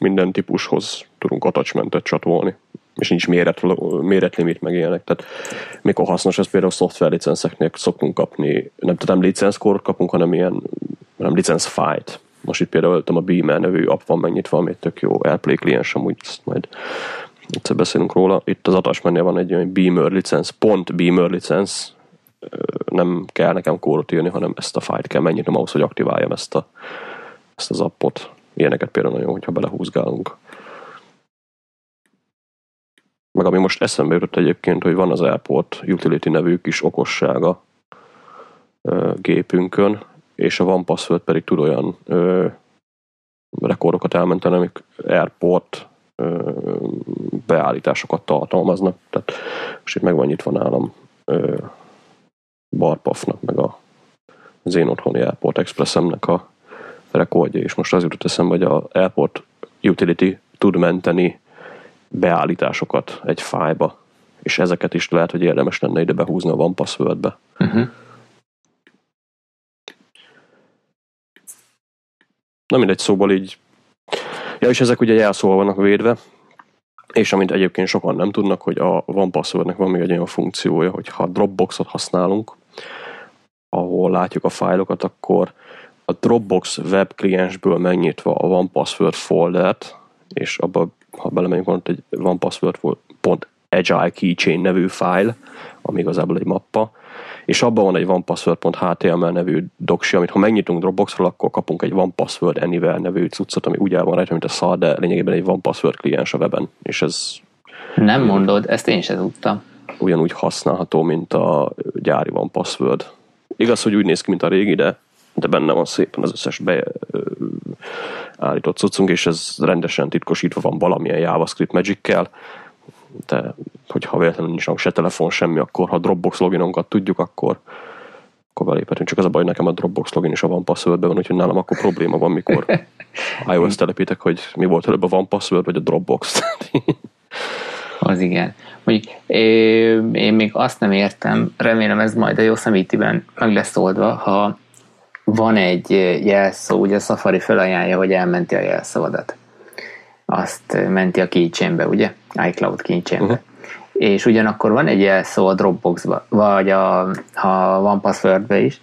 minden típushoz tudunk attachmentet csatolni és nincs méret, méretlimit meg ilyenek. Tehát mikor hasznos, ez például szoftverlicenszeknél szoktunk kapni, nem tudom, nem licenszkort kapunk, hanem ilyen nem licenszfájt. Most itt például a Beamer nevű app van megnyitva, ami egy tök jó AirPlay kliens, amúgy ezt majd egyszer beszélünk róla. Itt az attachmentnél van egy olyan Beamer licensz, pont Beamer licensz, nem kell nekem kódot írni, hanem ezt a fájt kell megnyitnom ahhoz, hogy aktiváljam ezt, a, ezt az appot. Ilyeneket például nagyon, hogyha belehúzgálunk. Meg ami most eszembe jutott egyébként, hogy van az Airport Utility nevű kis okossága ö, gépünkön, és a OnePassword pedig tud olyan ö, rekordokat elmenteni, amik Airport ö, beállításokat tartalmaznak. Tehát most itt meg van nyitva nálam ö, Barpafnak, meg a az én otthoni Airport Expressemnek a rekordja, és most az jutott eszembe, hogy a Airport Utility tud menteni beállításokat egy fájba, és ezeket is lehet, hogy érdemes lenne ide behúzni a OnePassword-be. Uh-huh. Na mindegy, szóval így... Ja, és ezek ugye jelszóval vannak védve, és amit egyébként sokan nem tudnak, hogy a OnePasswordnek van még egy olyan funkciója, hogy ha Dropboxot használunk, ahol látjuk a fájlokat, akkor a Dropbox web kliensből megnyitva a OnePassword foldert, és abba, ha belemegyünk, van egy OnePassword.agile keychain nevű fájl, ami igazából egy mappa, és abban van egy onepassword.html nevű doksi, amit ha megnyitunk Dropboxról, akkor kapunk egy OnePassword Anywhere nevű cuccot, ami úgy el van rajta, mint a szar, de lényegében egy OnePassword kliens a weben, és ez Nem mondod, ezt én sem tudtam. ugyanúgy használható, mint a gyári OnePassword. Igaz, hogy úgy néz ki, mint a régi, de, de benne van szépen az összes beállított cuccunk, és ez rendesen titkosítva van valamilyen JavaScript Magic-kel, de hogyha véletlenül nincs se telefon, semmi, akkor ha Dropbox loginunkat tudjuk, akkor, akkor beléphetünk. Csak az a baj, nekem a Dropbox login is a OnePassword van, úgyhogy nálam akkor probléma van, mikor iOS telepítek, hogy mi volt előbb a OnePassword vagy a Dropbox. Az igen. Mondjuk én még azt nem értem, remélem ez majd a Yosemite-ben meg lesz oldva, ha van egy jelszó, ugye a Safari felajánlja, hogy elmenti a jelszavadat. Azt menti a keychainbe, ugye? iCloud keychainbe. Uh-huh. És ugyanakkor van egy jelszó a Dropboxba, vagy a, ha van passwordbe is,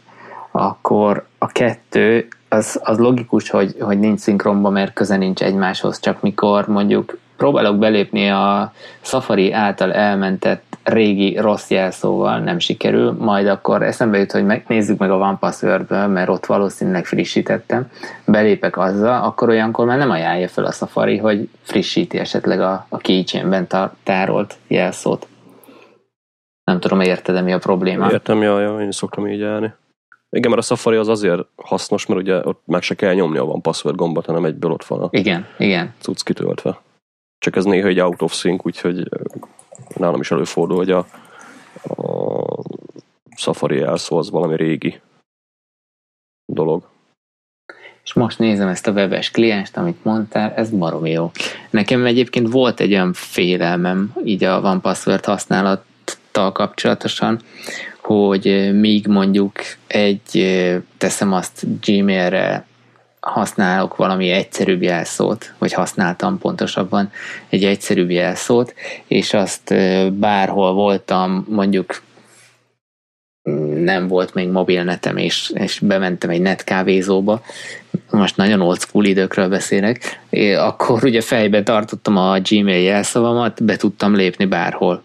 akkor a kettő, az, az logikus, hogy, hogy nincs szinkronban, mert köze nincs egymáshoz, csak mikor mondjuk próbálok belépni a Safari által elmentett régi rossz jelszóval, nem sikerül, majd akkor eszembe jut, hogy megnézzük meg a OnePassword-ből, mert ott valószínűleg frissítettem, belépek azzal, akkor olyankor már nem ajánlja fel a Safari, hogy frissíti esetleg a, a keychainben tá- tárolt jelszót. Nem tudom, érted mi a probléma. Értem, ja, ja, én szoktam így állni. Igen, mert a Safari az azért hasznos, mert ugye ott meg se kell nyomni a van password gombot, hanem egyből ott van a Igen, igen. cucc kitöltve. Csak ez néha egy out of sync, úgyhogy nálam is előfordul, hogy a, a Safari jelszó az valami régi dolog. És most nézem ezt a webes klienst, amit mondtál, ez baromi jó. Nekem egyébként volt egy olyan félelmem, így a OnePassword használat tal kapcsolatosan, hogy míg mondjuk egy, teszem azt Gmailre használok valami egyszerűbb jelszót, vagy használtam pontosabban egy egyszerűbb jelszót, és azt bárhol voltam, mondjuk nem volt még mobilnetem, és, és bementem egy netkávézóba, most nagyon old school időkről beszélek, akkor ugye fejbe tartottam a Gmail jelszavamat, be tudtam lépni bárhol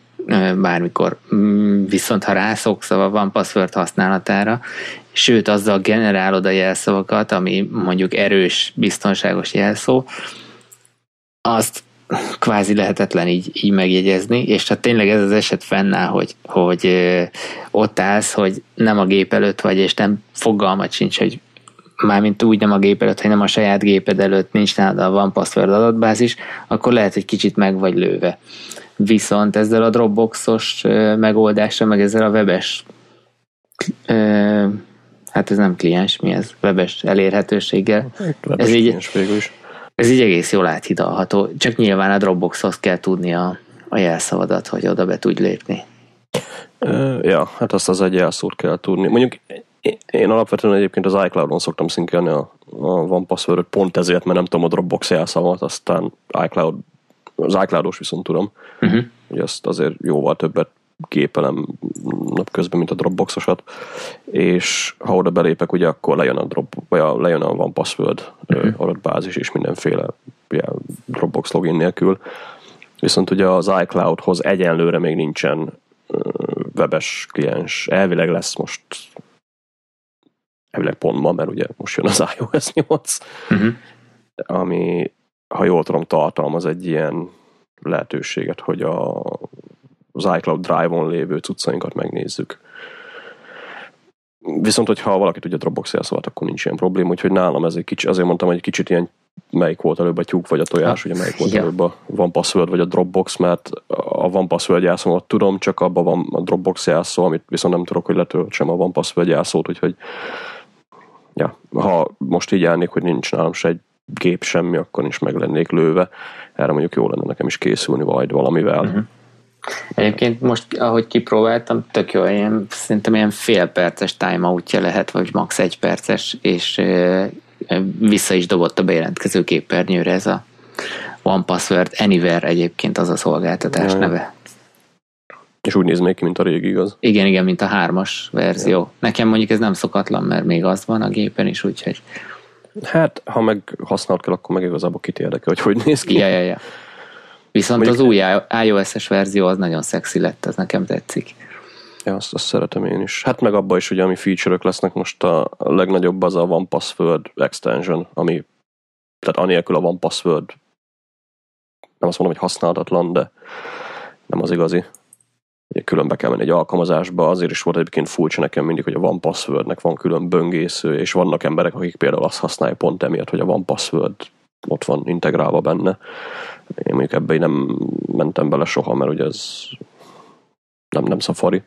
bármikor. Mm, viszont ha rászoksz a van password használatára, sőt azzal generálod a jelszavakat, ami mondjuk erős, biztonságos jelszó, azt kvázi lehetetlen így, így megjegyezni, és hát tényleg ez az eset fennáll, hogy, hogy ott állsz, hogy nem a gép előtt vagy, és nem fogalmat sincs, hogy mármint úgy nem a gép előtt, hanem a saját géped előtt nincs nálad a van password adatbázis, akkor lehet, hogy kicsit meg vagy lőve. Viszont ezzel a Dropboxos megoldással, meg ezzel a webes hát ez nem kliens, mi ez? Webes elérhetőséggel. Hát, webes ez így, is. Ez így egész jól áthidalható. Csak nyilván a Dropboxhoz kell tudni a, a jelszavadat, hogy oda be tudj lépni. Ja, hát azt az egy jelszót kell tudni. Mondjuk én alapvetően egyébként az iCloud-on szoktam szinkelni a, a van password pont ezért, mert nem tudom a Dropbox jelszavat, aztán iCloud, az iCloud-os viszont tudom, uh-huh. hogy azt azért jóval többet gépelem napközben, mint a Dropboxosat, és ha oda belépek, ugye akkor lejön a, drop, vagy a, lejön a van password uh-huh. adatbázis és mindenféle ilyen Dropbox login nélkül. Viszont ugye az iCloud-hoz egyenlőre még nincsen webes kliens. Elvileg lesz most elvileg pont ma, mert ugye most jön az iOS 8, uh-huh. ami, ha jól tudom, tartalmaz egy ilyen lehetőséget, hogy a, az iCloud Drive-on lévő cuccainkat megnézzük. Viszont, hogyha valaki tudja Dropbox jelszavát, akkor nincs ilyen probléma, úgyhogy nálam ez egy kicsit, azért mondtam, hogy egy kicsit ilyen melyik volt előbb a tyúk vagy a tojás, ugye melyik volt ja. előbb a Van Password vagy a Dropbox, mert a Van Password jelszómat tudom, csak abban van a Dropbox jelszó, amit viszont nem tudok, hogy letöltsem a Van Password jelszót, úgyhogy ja, ha most így állnék, hogy nincs nálam se egy gép semmi, akkor is meg lennék lőve. Erre mondjuk jó lenne nekem is készülni vagy valamivel. Uh-huh. Egyébként most, ahogy kipróbáltam, tök jó, ilyen, szerintem ilyen fél perces timeoutja lehet, vagy max. egy perces, és e, vissza is dobott a bejelentkező képernyőre ez a One Password Anywhere egyébként az a szolgáltatás ja. neve. És úgy néz még ki, mint a régi, igaz? Igen, igen, mint a hármas verzió. Ja. Nekem mondjuk ez nem szokatlan, mert még az van a gépen is, úgyhogy... Hát, ha meg használt kell, akkor meg igazából kit érdekel, hogy hogy néz ki. Ja, ja, ja. Viszont mondjuk... az új iOS-es verzió az nagyon szexi lett, ez nekem tetszik. Ja, azt, azt szeretem én is. Hát meg abban is, ugye, ami feature-ök lesznek most a legnagyobb az a One Password extension, ami tehát anélkül a One Password nem azt mondom, hogy használhatatlan, de nem az igazi. Ugye külön be kell menni egy alkalmazásba, azért is volt egyébként furcsa nekem mindig, hogy a One Passwordnek van külön böngésző, és vannak emberek, akik például azt használják pont emiatt, hogy a One Password ott van integrálva benne. Én mondjuk ebbe nem mentem bele soha, mert ugye ez nem, nem Safari.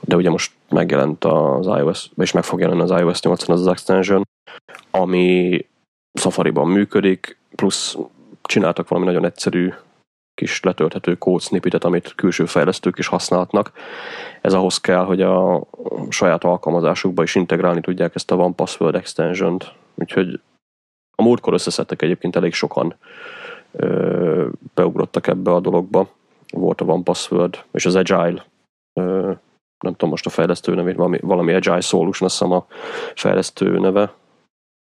De ugye most megjelent az iOS, és meg fog jelenni az iOS 8 az az extension, ami Safari-ban működik, plusz csináltak valami nagyon egyszerű kis letölthető kódsnippitet, amit külső fejlesztők is használhatnak. Ez ahhoz kell, hogy a saját alkalmazásukba is integrálni tudják ezt a One Password extension-t. Úgyhogy a múltkor összeszedtek egyébként elég sokan ö, beugrottak ebbe a dologba. Volt a One Password, és az Agile, ö, nem tudom most a fejlesztő nevét, valami, valami Agile Solution, azt hiszem a fejlesztő neve,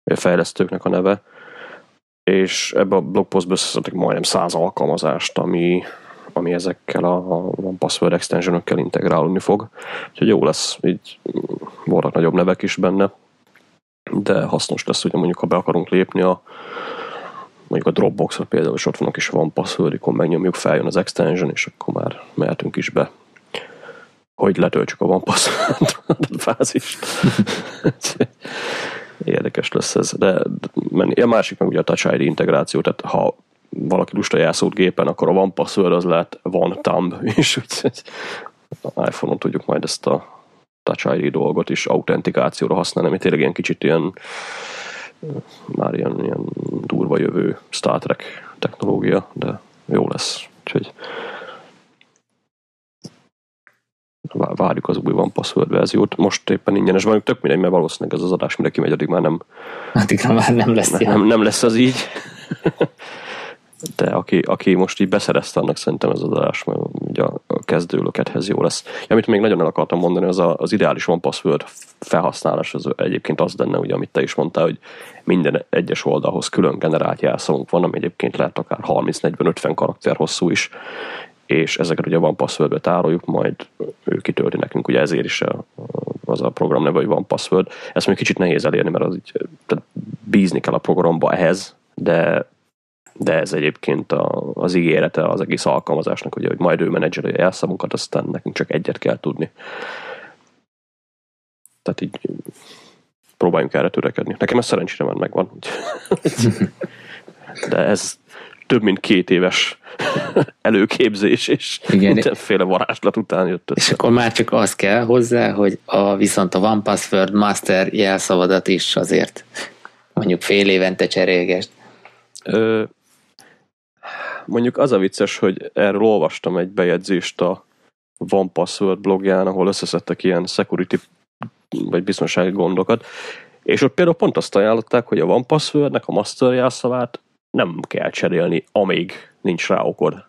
a fejlesztőknek a neve, és ebbe a blogpostba összeszedtek majdnem száz alkalmazást, ami, ami ezekkel a, One Password extension integrálni fog. Úgyhogy jó lesz, így voltak nagyobb nevek is benne, de hasznos lesz, hogy mondjuk ha be akarunk lépni a mondjuk a Dropbox-ra például, és ott van a kis van passwordikon, megnyomjuk, feljön az extension, és akkor már mehetünk is be. Hogy letöltsük a password fázist. Érdekes lesz ez. De, de a másik meg ugye a Touch ID integráció, tehát ha valaki lusta jelszót gépen, akkor a van password az lehet van thumb, és úgyhogy iPhone-on tudjuk majd ezt a Touch ID dolgot is autentikációra használni, ami tényleg ilyen kicsit ilyen már ilyen, ilyen durva jövő Star Trek technológia, de jó lesz. Úgyhogy várjuk az új One Password verziót. Most éppen ingyenes vagyunk, tök mindegy, mert valószínűleg ez az adás mindenki megy, addig már nem, Addigra már nem lesz nem, nem, nem lesz az így. De aki, aki most így beszerezte, annak szerintem ez az adás, mert ugye a a kezdőlökethez jó lesz. Ja, amit még nagyon el akartam mondani, az a, az ideális One Password felhasználás, az egyébként az lenne, ugye, amit te is mondtál, hogy minden egyes oldalhoz külön generált jelszavunk van, ami egyébként lehet akár 30-40-50 karakter hosszú is, és ezeket ugye van passwordbe tároljuk, majd ő kitölti nekünk, ugye ezért is a, az a program neve, hogy van password. Ezt még kicsit nehéz elérni, mert az így, tehát bízni kell a programba ehhez, de de ez egyébként a, az ígérete az egész alkalmazásnak, ugye, hogy majd ő menedzseri a jelszavunkat, aztán nekünk csak egyet kell tudni. Tehát így próbáljunk erre törekedni. Nekem ez szerencsére már megvan. De ez több mint két éves előképzés, és Igen. mindenféle varázslat után jött És össze. akkor már csak az kell hozzá, hogy a, viszont a One Password Master jelszavadat is azért mondjuk fél évente cserélgesd. Ö, mondjuk az a vicces, hogy erről olvastam egy bejegyzést a One Password blogján, ahol összeszedtek ilyen security vagy biztonsági gondokat, és ott például pont azt ajánlották, hogy a One Passwordnek a master jelszavát nem kell cserélni, amíg nincs rá okod.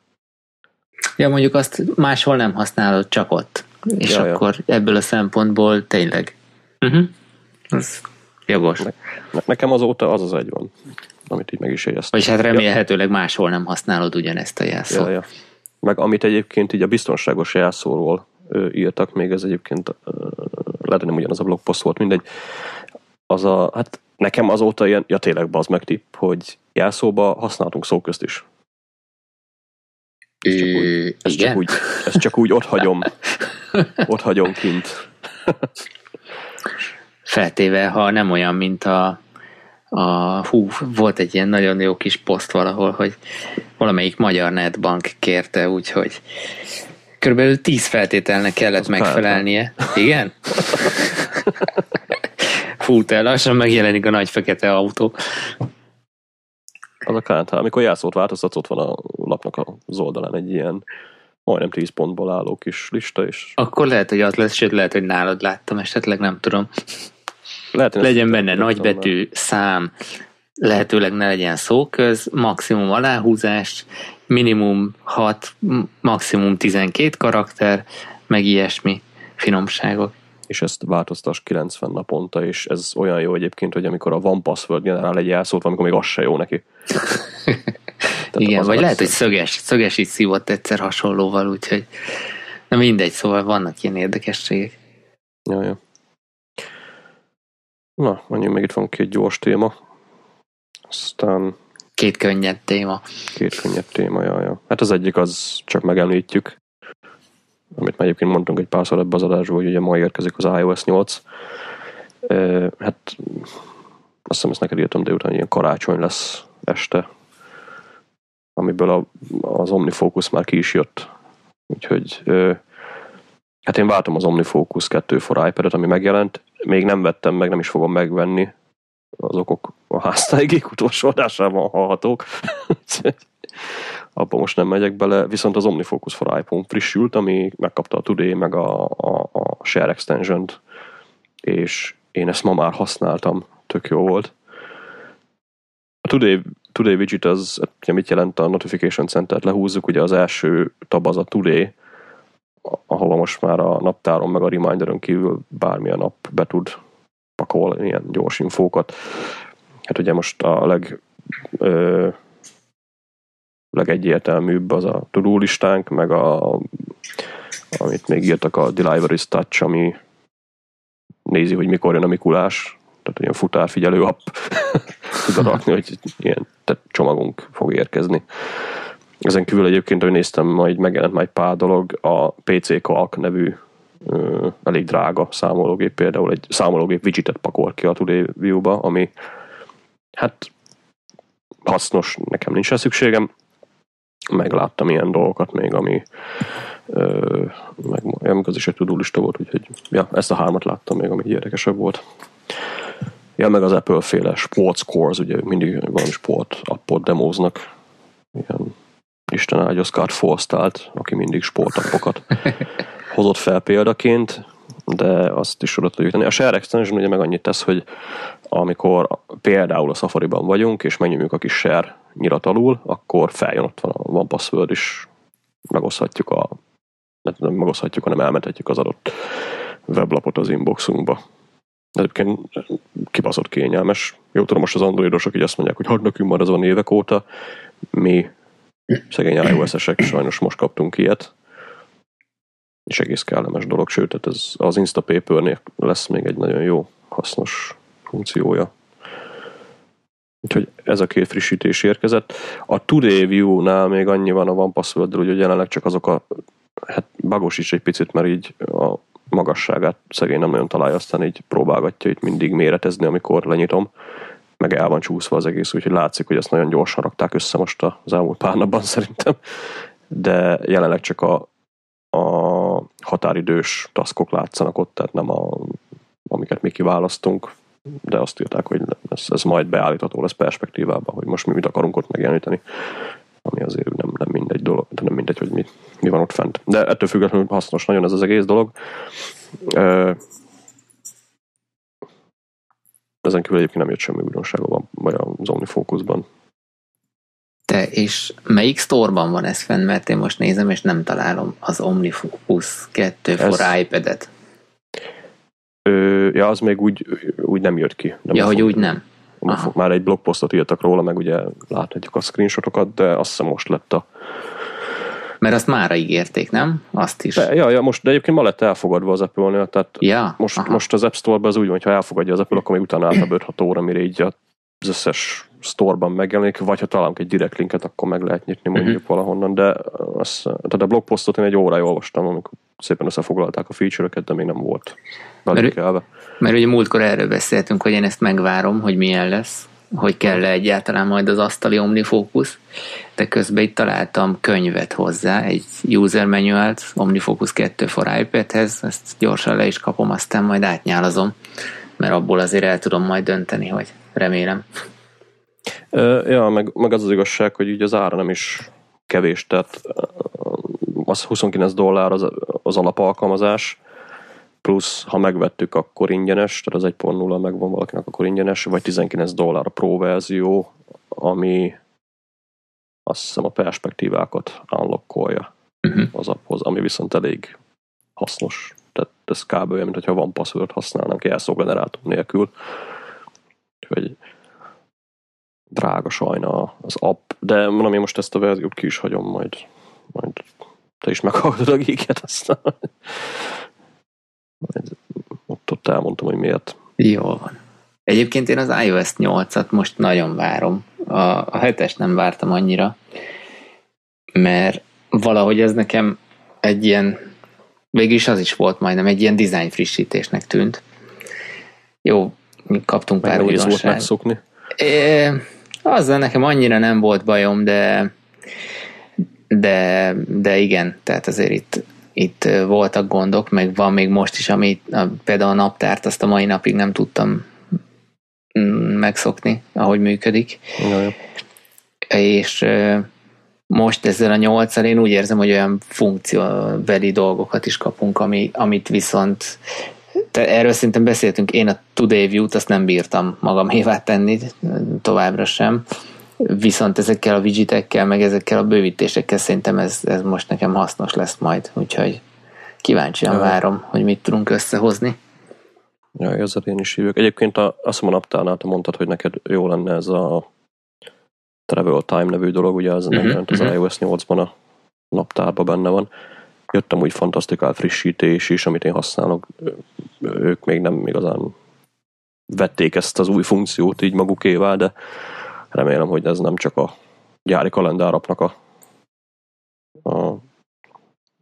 Ja, mondjuk azt máshol nem használod, csak ott. És Ja, ja. akkor ebből a szempontból tényleg. Uh-huh. Az jogos. Ne- Nekem azóta az az egy van, amit így meg is éreztem. Vagyis hát remélhetőleg máshol nem használod ugyanezt a jelszót. Ja, ja. Meg amit egyébként így a biztonságos jelszóról ö, írtak, még ez egyébként ö, lehet, hogy nem ugyanaz a blogpost volt, mindegy. Az a, hát nekem azóta ilyen, ja tényleg bazd meg tipp, hogy jelszóba használtunk szóközt is. Ez csak úgy, igen? csak úgy, ezt csak úgy ott hagyom, ott hagyom kint. Feltéve, ha nem olyan, mint a, a hú, volt egy ilyen nagyon jó kis poszt valahol, hogy valamelyik magyar netbank kérte, úgyhogy körülbelül 10 feltételnek kellett Az megfelelnie. Igen? Fut el, lassan megjelenik a nagy fekete autó. Az a kántál. Amikor jelszót változtatsz, ott van a lapnak az oldalán egy ilyen majdnem 10 pontból álló kis lista, és Akkor lehet, hogy az lesz, sőt lehet, hogy nálad láttam, esetleg nem tudom. lehet, Legyen benne nagybetű, szám, lehetőleg ne legyen szóköz, maximum aláhúzás, minimum 6, maximum 12 karakter, meg ilyesmi finomságok. És ezt változtass 90 naponta, és ez olyan jó egyébként, hogy amikor a One Password generál egy jelszót, amikor még az se jó neki. Igen, vagy lehet, hogy szöges, szöges is szívott egyszer hasonlóval, úgyhogy na mindegy, szóval vannak ilyen érdekességek. Ja, ja. Na, mondjuk még itt van két gyors téma. Aztán Két könnyed téma. két könnyebb téma, ja, ja. Hát az egyik az csak megemlítjük, amit már egyébként mondtunk egy párszor ebbe az adásból, hogy ugye ma érkezik az iOS 8. E, hát azt hiszem ezt neked írtam délután, hogy ilyen karácsony lesz este, amiből a, az OmniFocus már ki is jött. Úgyhogy e, hát én váltom az OmniFocus 2 for iPad-et, ami megjelent. Még nem vettem meg, nem is fogom megvenni. Az okok a háztáigék utolsó adásában hallhatók. Abba most nem megyek bele, viszont az OmniFocus for iPhone frissült, ami megkapta a Today meg a, a, a Share extension és én ezt ma már használtam, tök jó volt. A Today, Today widget az, ugye mit jelent a Notification Center-t lehúzzuk, ugye az első tab az a Today, ahova most már a naptáron meg a reminderön kívül bármilyen nap be tud pakolni ilyen gyors infókat. Hát ugye most a leg ö, legegyértelműbb az a to listánk, meg a, amit még írtak a Delivery Touch, ami nézi, hogy mikor jön a Mikulás, tehát ilyen futárfigyelő app. Tud rakni, hogy ilyen tehát csomagunk fog érkezni. Ezen kívül egyébként, hogy néztem, majd megjelent majd pár dolog, a PC Calc nevű ö, elég drága számológép, például egy számológép widgetet pakol ki a Today ami hát hasznos, nekem nincs rá szükségem, megláttam ilyen dolgokat még, ami ö, meg, meg az is egy tudólista volt, úgyhogy ja, ezt a hármat láttam még, ami érdekesebb volt. Ja, meg az Apple féle sports cores, ugye mindig valami sport appot demóznak. Ilyen Isten áldja Scott Forstalt, aki mindig sportappokat hozott fel példaként, de azt is oda tudjuk tenni. A Share Extension ugye meg annyit tesz, hogy amikor például a Safari-ban vagyunk, és megnyomjuk a kis share nyirat alul, akkor feljön ott van a van password is, megoszthatjuk a nem megoszthatjuk, hanem elmetetjük az adott weblapot az inboxunkba. Egyébként kibaszott kényelmes. Jó tudom, most az androidosok így azt mondják, hogy hadd nekünk már ez van évek óta. Mi szegény iOS-esek sajnos most kaptunk ilyet. És egész kellemes dolog, sőt, tehát ez az Instapaper-nél lesz még egy nagyon jó, hasznos funkciója. Úgyhogy ez a két frissítés érkezett. A Today View-nál még annyi van a One password hogy jelenleg csak azok a hát bagos is egy picit, mert így a magasságát szegény nem nagyon találja, aztán így próbálgatja itt mindig méretezni, amikor lenyitom, meg el van csúszva az egész, úgyhogy látszik, hogy ezt nagyon gyorsan rakták össze most az elmúlt pár napban szerintem, de jelenleg csak a, a határidős taszkok látszanak ott, tehát nem a, amiket mi kiválasztunk, de azt írták, hogy ez, ez majd beállítható lesz perspektívában, hogy most mi mit akarunk ott megjeleníteni ami azért nem, nem mindegy dolog, de nem mindegy, hogy mi, mi van ott fent. De ettől függetlenül hasznos nagyon ez az egész dolog. Ezen kívül egyébként nem jött semmi újdonsága van, vagy az OmniFocusban. Te, és melyik sztorban van ez fenn? Mert én most nézem, és nem találom az OmniFocus 2 for ez... iPad-et. Ö, ja, az még úgy, úgy nem jött ki. Nem ja, hogy úgy nem. Aha. Már egy blogposztot írtak róla, meg ugye láthatjuk a screenshotokat, de azt hiszem most lett a mert azt mára ígérték, nem? Azt is. De, ja, ja, most, de egyébként ma lett elfogadva az Apple-nél, tehát ja, most, most az App Store-ban az úgy van, hogy ha elfogadja az Apple, akkor még utána általában 5-6 óra, mire így az összes store-ban megjelenik, vagy ha találunk egy direkt linket, akkor meg lehet nyitni mondjuk uh-huh. valahonnan, de az, tehát a blogposztot én egy órája olvastam, amikor szépen összefoglalták a feature-öket, de még nem volt mert, mert ugye múltkor erről beszéltünk, hogy én ezt megvárom, hogy milyen lesz, hogy kell-e egyáltalán majd az asztali OmniFocus, de közben itt találtam könyvet hozzá, egy user manual OmniFocus 2 for iPad-hez, ezt gyorsan le is kapom, aztán majd átnyálazom, mert abból azért el tudom majd dönteni, hogy remélem. Ja, meg, meg az az igazság, hogy így az ára nem is kevés, tehát az 29 dollár az, az alapalkalmazás, plusz ha megvettük, akkor ingyenes, tehát az 1.0 megvan valakinek, akkor ingyenes, vagy 19 dollár a Pro verzió, ami azt hiszem a perspektívákat unlockolja uh-huh. az apphoz, ami viszont elég hasznos. Tehát ez kb. olyan, mint van password használnánk jelszógenerátor nélkül. Úgyhogy drága sajna az app, de mondom, én most ezt a verziót ki is hagyom, majd, majd te is meghallgatod a geeket, aztán ott, ott elmondtam, hogy miért. Jó van. Egyébként én az iOS 8-at most nagyon várom. A, a 7 nem vártam annyira, mert valahogy ez nekem egy ilyen, végülis az is volt majdnem, egy ilyen design frissítésnek tűnt. Jó, mi kaptunk pár újdonságot. volt megszokni? É, azzal nekem annyira nem volt bajom, de de, de igen, tehát azért itt itt voltak gondok, meg van még most is, ami például a naptárt azt a mai napig nem tudtam mm, megszokni, ahogy működik. Jaj. És most ezzel a nyolccal én úgy érzem, hogy olyan funkcióbeli dolgokat is kapunk, ami, amit viszont te, erről szerintem beszéltünk, én a Today View-t azt nem bírtam magamévá tenni, továbbra sem Viszont ezekkel a widgetekkel, meg ezekkel a bővítésekkel szerintem ez, ez most nekem hasznos lesz majd, úgyhogy kíváncsian ja. várom, hogy mit tudunk összehozni. Ja, ezzel én is hívjuk. Egyébként a, azt a naptárnál te mondtad, hogy neked jó lenne ez a Travel Time nevű dolog, ugye ez uh-huh, nem uh-huh. az iOS 8-ban a naptárban benne van. Jöttem úgy fantasztikál frissítés is, amit én használok. Ők még nem igazán vették ezt az új funkciót így magukévá, de remélem, hogy ez nem csak a gyári kalendárapnak a, a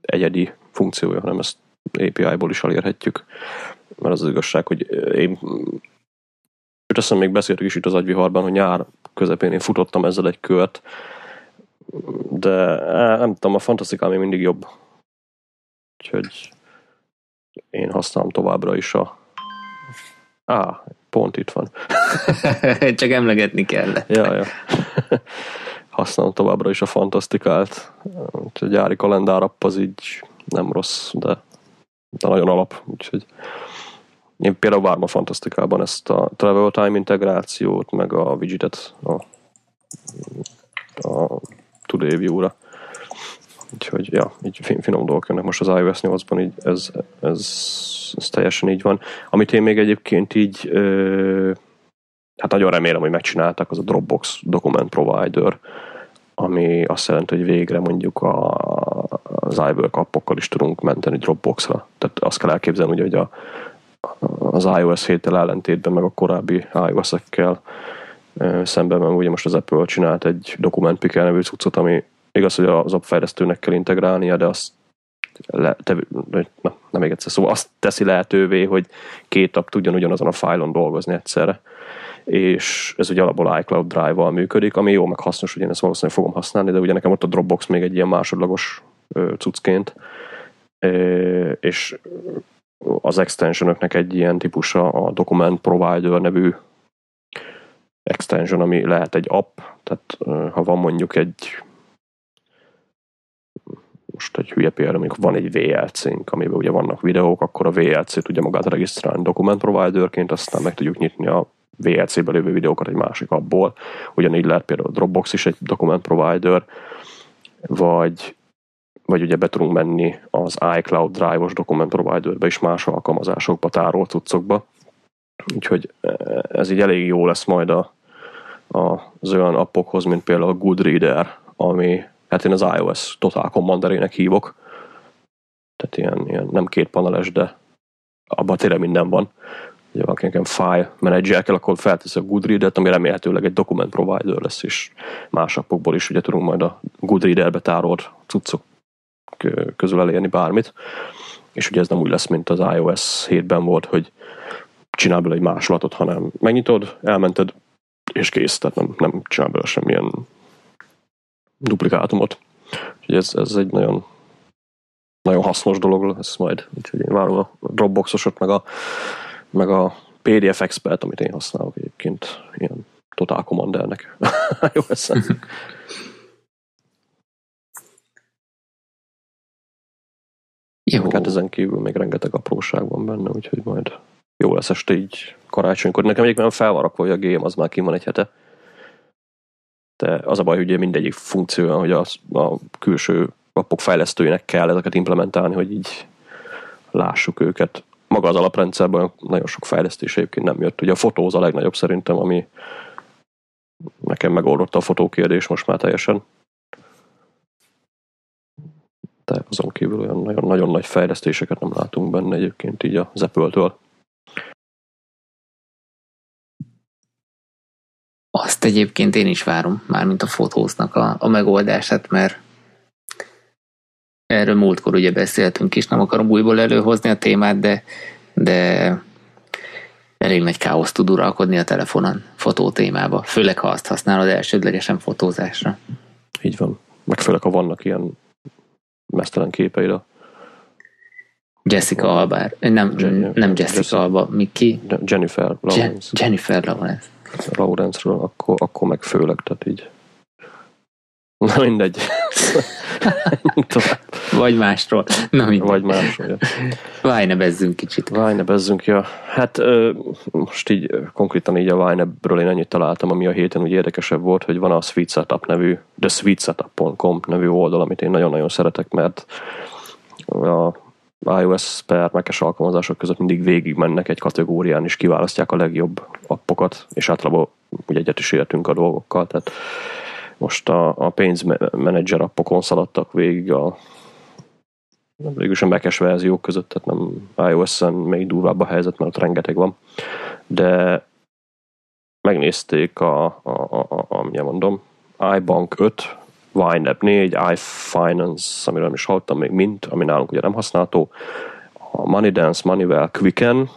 egyedi funkciója, hanem ezt API-ból is elérhetjük. Mert az, az igazság, hogy én őt azt még beszéltük is itt az agyviharban, hogy nyár közepén én futottam ezzel egy kört, de nem tudom, a fantasztikál még mindig jobb. Úgyhogy én használom továbbra is a Á, pont itt van. Csak emlegetni kell. ja, ja. Használom továbbra is a fantasztikált. A gyári kalendárapp az így nem rossz, de de nagyon alap, úgyhogy én például várom a Fantasztikában ezt a travel time integrációt, meg a widgetet a, a Today View-ra. Úgyhogy, ja, így finom dolgok jönnek most az iOS 8-ban, így ez, ez, ez teljesen így van. Amit én még egyébként így, ö, hát nagyon remélem, hogy megcsináltak, az a Dropbox Document Provider, ami azt jelenti, hogy végre mondjuk a, az iWork appokkal is tudunk menteni Dropboxra. Tehát azt kell elképzelni, hogy a, az iOS 7 ellentétben, meg a korábbi iOS-ekkel szemben, mert ugye most az Apple csinált egy Document Picker nevű cuccot, ami igaz, hogy az app fejlesztőnek kell integrálnia, de azt le, te, na, nem még egyszer, szóval azt teszi lehetővé, hogy két app tudjon ugyanazon a fájlon dolgozni egyszerre. És ez ugye alapból iCloud Drive-val működik, ami jó, meg hasznos, hogy én ezt valószínűleg fogom használni, de ugye nekem ott a Dropbox még egy ilyen másodlagos cuccként, és az extensionöknek egy ilyen típusa a Document Provider nevű extension, ami lehet egy app, tehát ha van mondjuk egy most egy hülye példa, amikor van egy VLC-nk, amiben ugye vannak videók, akkor a VLC tudja magát regisztrálni Document Providerként, aztán meg tudjuk nyitni a VLC-be lévő videókat egy másik abból. Ugyanígy lehet például a Dropbox is egy Document Provider, vagy vagy ugye be tudunk menni az iCloud Drive-os Document Provider-be is más alkalmazásokba, tárolt cuccokba. Úgyhogy e, ez így elég jó lesz majd a, a, az olyan appokhoz, mint például a Goodreader, ami hát én az iOS Total Commanderének hívok. Tehát ilyen, ilyen nem két paneles, de abban tényleg minden van. Ugye van nekem file manager kell, akkor feltesz a Goodreader-t, ami remélhetőleg egy document provider lesz, és más appokból is ugye tudunk majd a Goodreader-be tárolt cuccok közül elérni bármit. És ugye ez nem úgy lesz, mint az iOS 7-ben volt, hogy csinál belőle egy másolatot, hanem megnyitod, elmented, és kész, tehát nem, nem csinál belőle semmilyen duplikátumot. Úgyhogy ez, ez egy nagyon nagyon hasznos dolog lesz majd. Úgyhogy én várom a Dropboxosot, meg a, meg a PDF Expert, amit én használok egyébként, ilyen Total Commandernek. Jó eszem. Jó. Hát ezen kívül még rengeteg apróság van benne, úgyhogy majd jó lesz este így karácsonykor. Nekem egyébként fel van rakva, hogy a game az már ki van egy hete. De az a baj, hogy ugye mindegyik funkció, hogy a, a külső appok fejlesztőinek kell ezeket implementálni, hogy így lássuk őket. Maga az alaprendszerben nagyon sok fejlesztés egyébként nem jött. Ugye a fotóz a legnagyobb szerintem, ami nekem megoldotta a fotókérdés most már teljesen de azon kívül olyan nagyon, nagyon nagy fejlesztéseket nem látunk benne egyébként így az Apple-től. Azt egyébként én is várom, mármint a fotóznak a, a megoldását, mert erről múltkor ugye beszéltünk is, nem akarom újból előhozni a témát, de, de elég nagy káosz tud uralkodni a telefonon fotó témába, főleg ha azt használod elsődlegesen fotózásra. Így van. Meg főleg, ha vannak ilyen mesztelen képeid Jessica Alba, nem, Jennifer, nem Jessica Alba, mi ki? Jennifer Lawrence. Jennifer Lawrence. Lawrence-ről, akkor, akkor meg főleg, tehát így. Na mindegy. Vagy másról. Na mindegy. Vagy másról, ja. Vájnebezzünk kicsit. Vájnebezzünk, ja. Hát most így konkrétan így a Vájnebről én ennyit találtam, ami a héten úgy érdekesebb volt, hogy van a Sweet Setup nevű, de sweetsetup.com nevű oldal, amit én nagyon-nagyon szeretek, mert a iOS per mac alkalmazások között mindig végig mennek egy kategórián, és kiválasztják a legjobb appokat, és általában ugye egyet is értünk a dolgokkal, tehát most a, a pénzmenedzser appokon szaladtak végig a végül sem mac verziók között, tehát nem iOS-en még durvább a helyzet, mert ott rengeteg van. De megnézték a, a, a, a, a mondom, iBank 5, YNAB 4, iFinance, amiről is hallottam még mint, ami nálunk ugye nem használható, a MoneyDance, Moneywell, Quicken,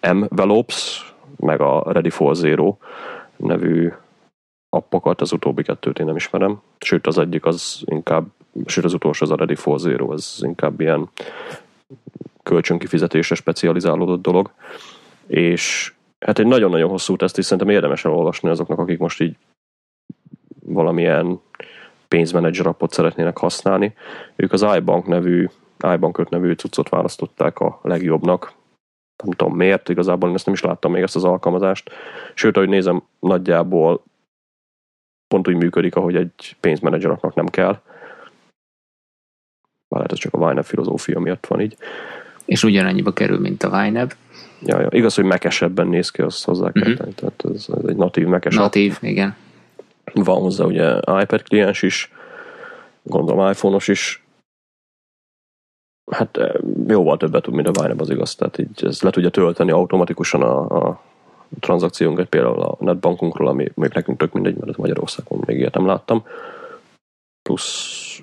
Envelopes, meg a Ready for Zero nevű appokat, az utóbbi kettőt én nem ismerem, sőt az egyik az inkább, sőt az utolsó az a Ready for Zero, az inkább ilyen kölcsönkifizetésre specializálódott dolog, és hát egy nagyon-nagyon hosszú teszt, és szerintem érdemes elolvasni azoknak, akik most így valamilyen pénzmenedzser appot szeretnének használni. Ők az iBank nevű iBankot nevű cuccot választották a legjobbnak. Nem tudom miért, igazából én ezt nem is láttam még ezt az alkalmazást. Sőt, ahogy nézem, nagyjából pont úgy működik, ahogy egy pénzmenedzseraknak nem kell. Már lehet, ez csak a YNAB filozófia miatt van így. És ugyanannyiba kerül, mint a YNAB. Ja, ja. Igaz, hogy mekesebben néz ki, azt hozzá kell uh-huh. tenni. Tehát ez, ez egy natív mekes Natív, app. igen. Van hozzá ugye iPad kliens is, gondolom iPhone-os is. Hát eh, jóval többet tud, mint a YNAB az igaz. Tehát így ez le tudja tölteni automatikusan a, a tranzakciónkat, például a netbankunkról, ami még nekünk tök mindegy, mert Magyarországon még ilyet nem láttam. Plusz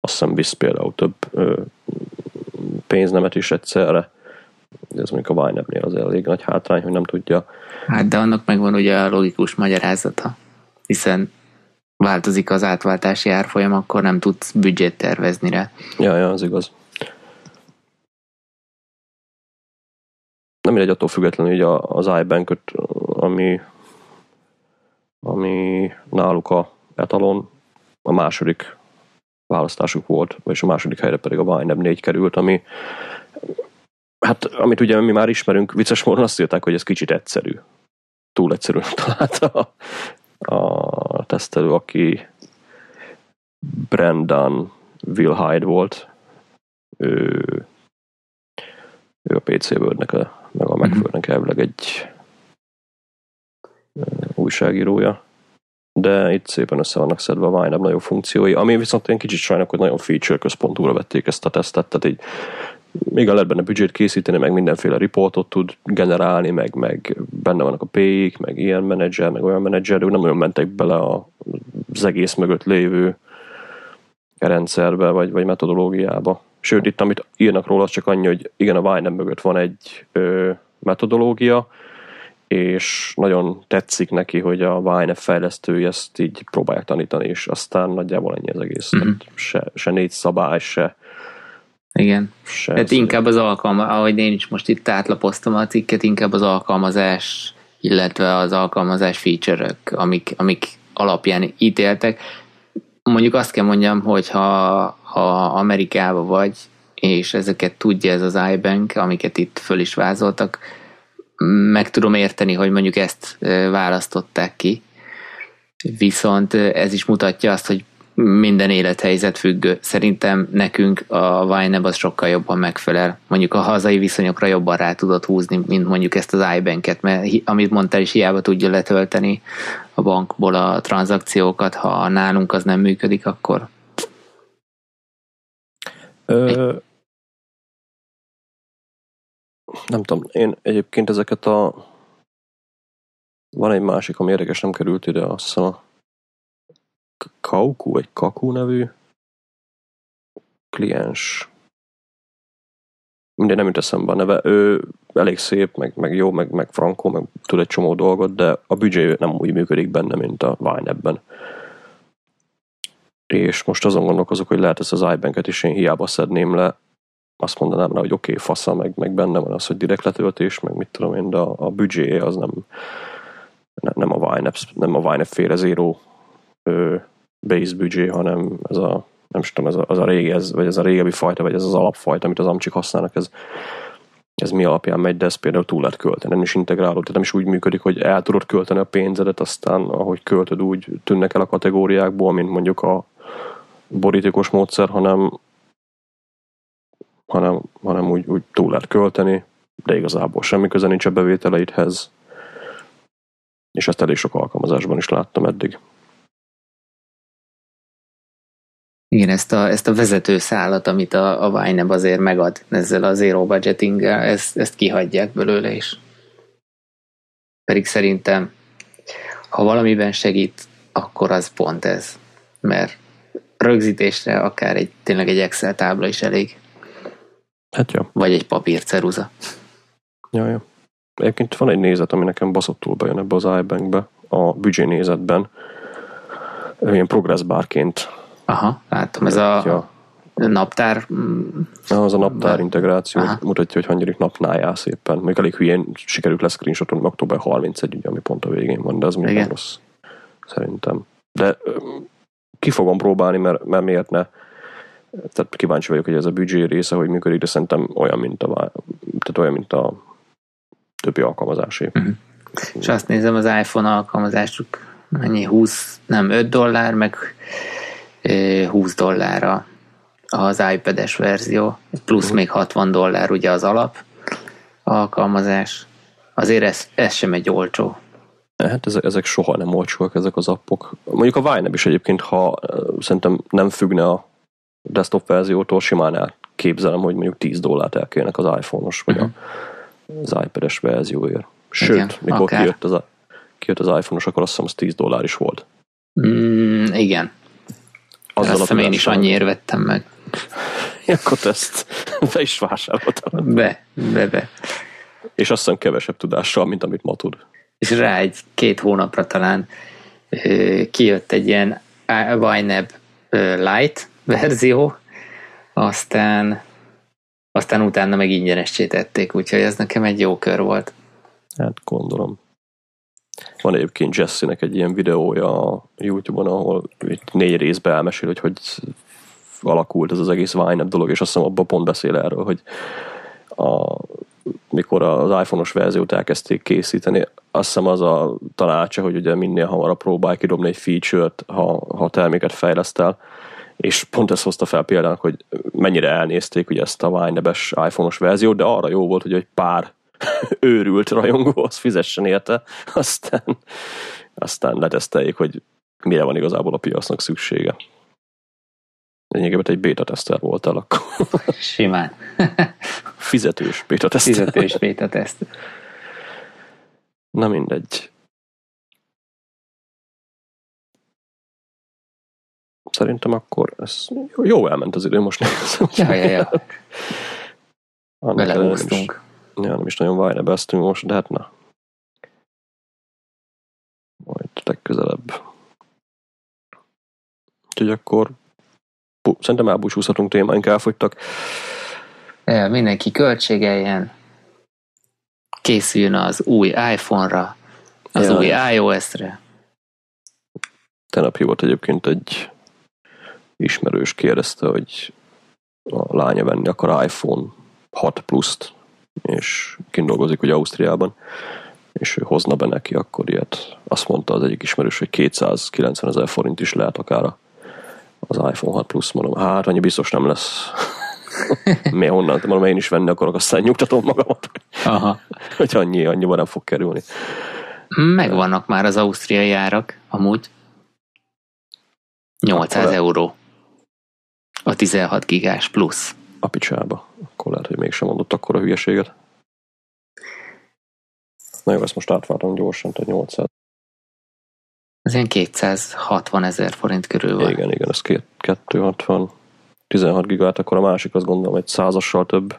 azt hiszem visz például több ö, pénznemet is egyszerre. Ez mondjuk a YNAB-nél az elég nagy hátrány, hogy nem tudja. Hát de annak megvan ugye a logikus magyarázata, hiszen változik az átváltási árfolyam, akkor nem tudsz büdzsét tervezni rá. Ja, ja, az igaz. Nem mindegy attól függetlenül, hogy az ibank ami, ami náluk a etalon, a második választásuk volt, és a második helyre pedig a YNAB 4 került, ami hát amit ugye mi már ismerünk, vicces módon azt írták, hogy ez kicsit egyszerű. Túl egyszerű találta a, a tesztelő, aki Brendan Will Hyde volt. Ő, ő a PC Word-nek, a, meg a Macworld-nek elvileg egy újságírója de itt szépen össze vannak szedve a Vine nagyobb funkciói, ami viszont én kicsit sajnálok, hogy nagyon feature központúra vették ezt a tesztet, tehát így még a lehet benne büdzsét készíteni, meg mindenféle riportot tud generálni, meg, meg benne vannak a p meg ilyen menedzser, meg olyan menedzser, de nem olyan mentek bele az egész mögött lévő rendszerbe, vagy, vagy metodológiába. Sőt, itt amit írnak róla, az csak annyi, hogy igen, a Vine mögött van egy ö, metodológia, és nagyon tetszik neki, hogy a YNF fejlesztői ezt így próbálják tanítani, és aztán nagyjából ennyi az egész. Uh-huh. Se, se négy szabály, se igen. Se Tehát inkább az alkalma, ahogy én is most itt átlapoztam a cikket, inkább az alkalmazás, illetve az alkalmazás feature-ök, amik, amik alapján ítéltek. Mondjuk azt kell mondjam, hogy ha, ha Amerikába vagy, és ezeket tudja ez az iBank, amiket itt föl is vázoltak, meg tudom érteni, hogy mondjuk ezt választották ki, viszont ez is mutatja azt, hogy minden élethelyzet függő. Szerintem nekünk a YNAB az sokkal jobban megfelel. Mondjuk a hazai viszonyokra jobban rá tudod húzni, mint mondjuk ezt az iBank-et, mert amit mondtál is hiába tudja letölteni a bankból a tranzakciókat, ha nálunk az nem működik, akkor Ö, nem tudom, én egyébként ezeket a van egy másik, ami érdekes, nem került ide, azt hiszem a Kauku, vagy Kaku nevű kliens. Minden nem jut eszembe a neve. Ő elég szép, meg, meg jó, meg, meg frankó, meg tud egy csomó dolgot, de a büdzsé nem úgy működik benne, mint a Vine-ebben. És most azon gondolkozok, hogy lehet ezt az ibank is én hiába szedném le, azt mondanám rá, hogy oké, okay, fasza, meg, meg benne van az, hogy direkt letöltés, meg mit tudom én, de a, a büdzsé az nem, nem a YNAB, nem a YNAB féle ö, base büdzsé, hanem ez a nem tudom, ez a, az a régi, ez, vagy ez a régebbi fajta, vagy ez az alapfajta, amit az amcsik használnak, ez, ez mi alapján megy, de ez például túl lehet költeni, nem is integráló, tehát nem is úgy működik, hogy el tudod költeni a pénzedet, aztán ahogy költöd, úgy tűnnek el a kategóriákból, mint mondjuk a borítékos módszer, hanem hanem, hanem úgy, úgy túl lehet költeni, de igazából semmi köze nincs a bevételeidhez, és ezt elég sok alkalmazásban is láttam eddig. Igen, ezt a, ezt a vezető szállat, amit a, a YNAB azért megad ezzel a zero budgeting ezt, ezt kihagyják belőle is. Pedig szerintem, ha valamiben segít, akkor az pont ez. Mert rögzítésre akár egy, tényleg egy Excel tábla is elég. Hát jó. Vagy egy papírceruza. Ja, ja. Egyébként van egy nézet, ami nekem baszottul bejön ebbe az iBankbe, a büdzsé nézetben. Ilyen progress bárként. Aha, látom, ez a ja. naptár... Ja, az a naptár be... integráció Aha. mutatja, hogy hangyadik napnál jársz éppen. Még elég hülyén sikerült lesz screenshotolni október 31, ugye, ami pont a végén van, de ez még nem rossz. Szerintem. De ki fogom próbálni, mert, mert miért ne? Tehát kíváncsi vagyok, hogy ez a büdzsé része, hogy működik, de szerintem olyan, mint a, tehát olyan, mint a többi alkalmazásé. Uh-huh. És azt nézem, az iPhone alkalmazásuk mennyi, 20, nem 5 dollár, meg 20 dollár az iPad-es verzió, plusz uh-huh. még 60 dollár ugye az alap alkalmazás. Azért ez, ez sem egy olcsó. Hát ezek, ezek soha nem olcsóak, ezek az appok. Mondjuk a Vine is egyébként, ha szerintem nem függne a desktop verziótól, simán elképzelem, hogy mondjuk 10 dollárt elkérnek az iPhone-os, vagy uh-huh. az iPad-es verzióért. Sőt, Igen, mikor akár. kijött az, kijött az iPhone-os, akkor azt hiszem az 10 dollár is volt. Mm, igen. Azzal azt hiszem én is annyiért vettem meg. akkor ezt be is vásároltam. Be, be, be. És azt hiszem kevesebb tudással, mint amit ma tud. És rá egy két hónapra talán kijött egy ilyen YNAB Lite verzió, aztán aztán utána meg ingyenes tették, úgyhogy ez nekem egy jó kör volt. Hát gondolom. Van egyébként Jesse-nek egy ilyen videója a YouTube-on, ahol itt négy részbe elmesél, hogy hogy alakult ez az egész Vine dolog, és azt hiszem abban pont beszél erről, hogy a, mikor az iPhone-os verziót elkezdték készíteni, azt hiszem az a tanácsa, hogy ugye minél hamarabb próbálj kidobni egy feature-t, ha, ha terméket fejlesztel, és pont ezt hozta fel például, hogy mennyire elnézték ugye ezt a Winebes iPhone-os verziót, de arra jó volt, hogy egy pár őrült rajongó az fizessen érte, aztán, aztán leteszteljék, hogy mire van igazából a piacnak szüksége. Lényegében egy beta teszter voltál akkor. Simán. Fizetős beta teszter. Fizetős beta teszter. Na mindegy. Szerintem akkor ez jó elment az idő, most nézem. Ja, ja, ja. Belehúztunk. Ja, nem is nagyon vajnebeztünk most, de hát na. Majd legközelebb. Úgyhogy akkor szerintem elbúcsúzhatunk témáink elfogytak. Ja, mindenki költségeljen, készüljön az új iPhone-ra, az ja. új iOS-re. Tegnap hívott egyébként egy ismerős kérdezte, hogy a lánya venni akar iPhone 6 Plus-t, és kint dolgozik ugye Ausztriában, és ő hozna be neki akkor ilyet. Azt mondta az egyik ismerős, hogy 290 ezer forint is lehet akár az iPhone 6 Plus, mondom, hát annyi biztos nem lesz. Mi honnan? Mondom, én is venni akarok, aztán nyugtatom magamat. Aha. hogy annyi, annyiban nem fog kerülni. Megvannak már az ausztriai árak, amúgy. 800 akkor euró. A 16 gigás plusz. A picsába. Akkor lehet, hogy mégsem mondott akkor a hülyeséget. Na jó, ezt most átváltam gyorsan, tehát 800. Ez ilyen 260 ezer forint körül van. Igen, igen, ez 260. 16 gigát, akkor a másik azt gondolom egy százassal több.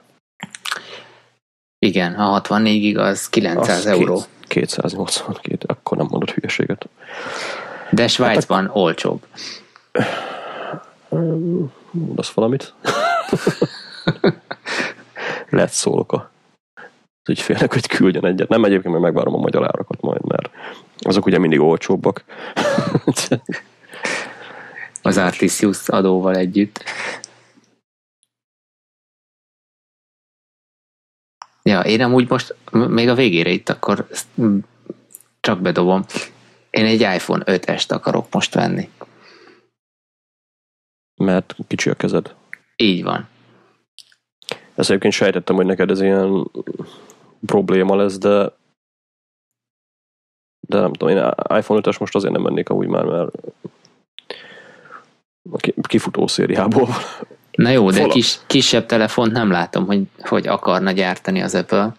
Igen, a 64 giga az 900 az euró. Két, 282, akkor nem mondott hülyeséget. De Svájcban hát, olcsóbb. Mondasz valamit? Lehet szólok a az ügyfélnek, hogy küldjön egyet. Nem egyébként, mert megvárom a magyar árakat majd, mert azok ugye mindig olcsóbbak. az Artisius adóval együtt. Ja, én amúgy most még a végére itt akkor csak bedobom. Én egy iPhone 5-est akarok most venni. Mert kicsi a kezed. Így van. Ezt egyébként sejtettem, hogy neked ez ilyen probléma lesz, de de nem tudom, én iPhone 5-es most azért nem mennék úgy már, mert a kifutó szériából Na jó, de kis, kisebb telefont nem látom, hogy, hogy akarna gyártani az Apple.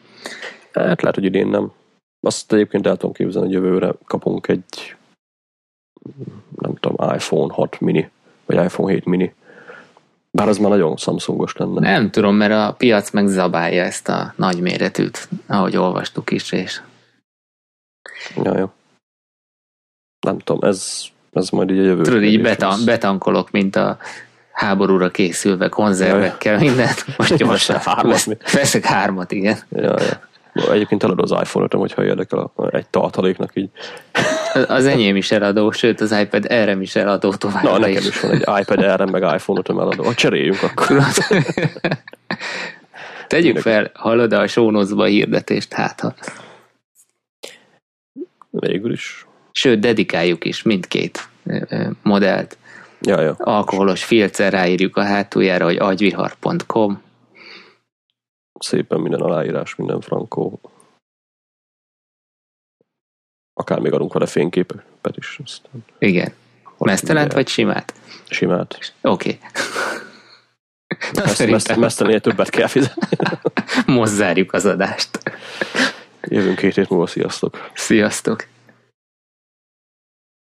Hát lehet, hogy idén nem. Azt egyébként el tudom képzelni, hogy jövőre kapunk egy nem tudom, iPhone 6 mini, vagy iPhone 7 mini. Bár az már nagyon Samsungos lenne. Nem tudom, mert a piac megzabálja ezt a nagy méretűt, ahogy olvastuk is, és... Ja, jó. Nem tudom, ez, ez majd így a jövő. Tudod, így betan, betankolok, mint a háborúra készülve, konzervekkel, mindent. Most gyorsan. Veszek hármat, igen. Ja, ja. Egyébként eladod az iPhone-ot, hogyha érdekel egy tartaléknak így. Az enyém is eladó, sőt az iPad erre is eladó tovább. Na, nekem is van egy iPad erre, meg iPhone 5 eladó. Ha cseréljünk akkor. Tegyük fel, hallod a sónozba hirdetést, hát ha. Végül is. Sőt, dedikáljuk is mindkét modellt. Ja, ja. Alkoholos filcer ráírjuk a hátuljára, hogy agyvihar.com. Szépen minden aláírás, minden frankó. Akár még adunk vele fényképet is. Aztán. Igen. Mesztelent vagy simát? Simát. Oké. Okay. Mesztelennél többet kell fizetni. Most zárjuk az adást. Jövünk két hét múlva, sziasztok! Sziasztok!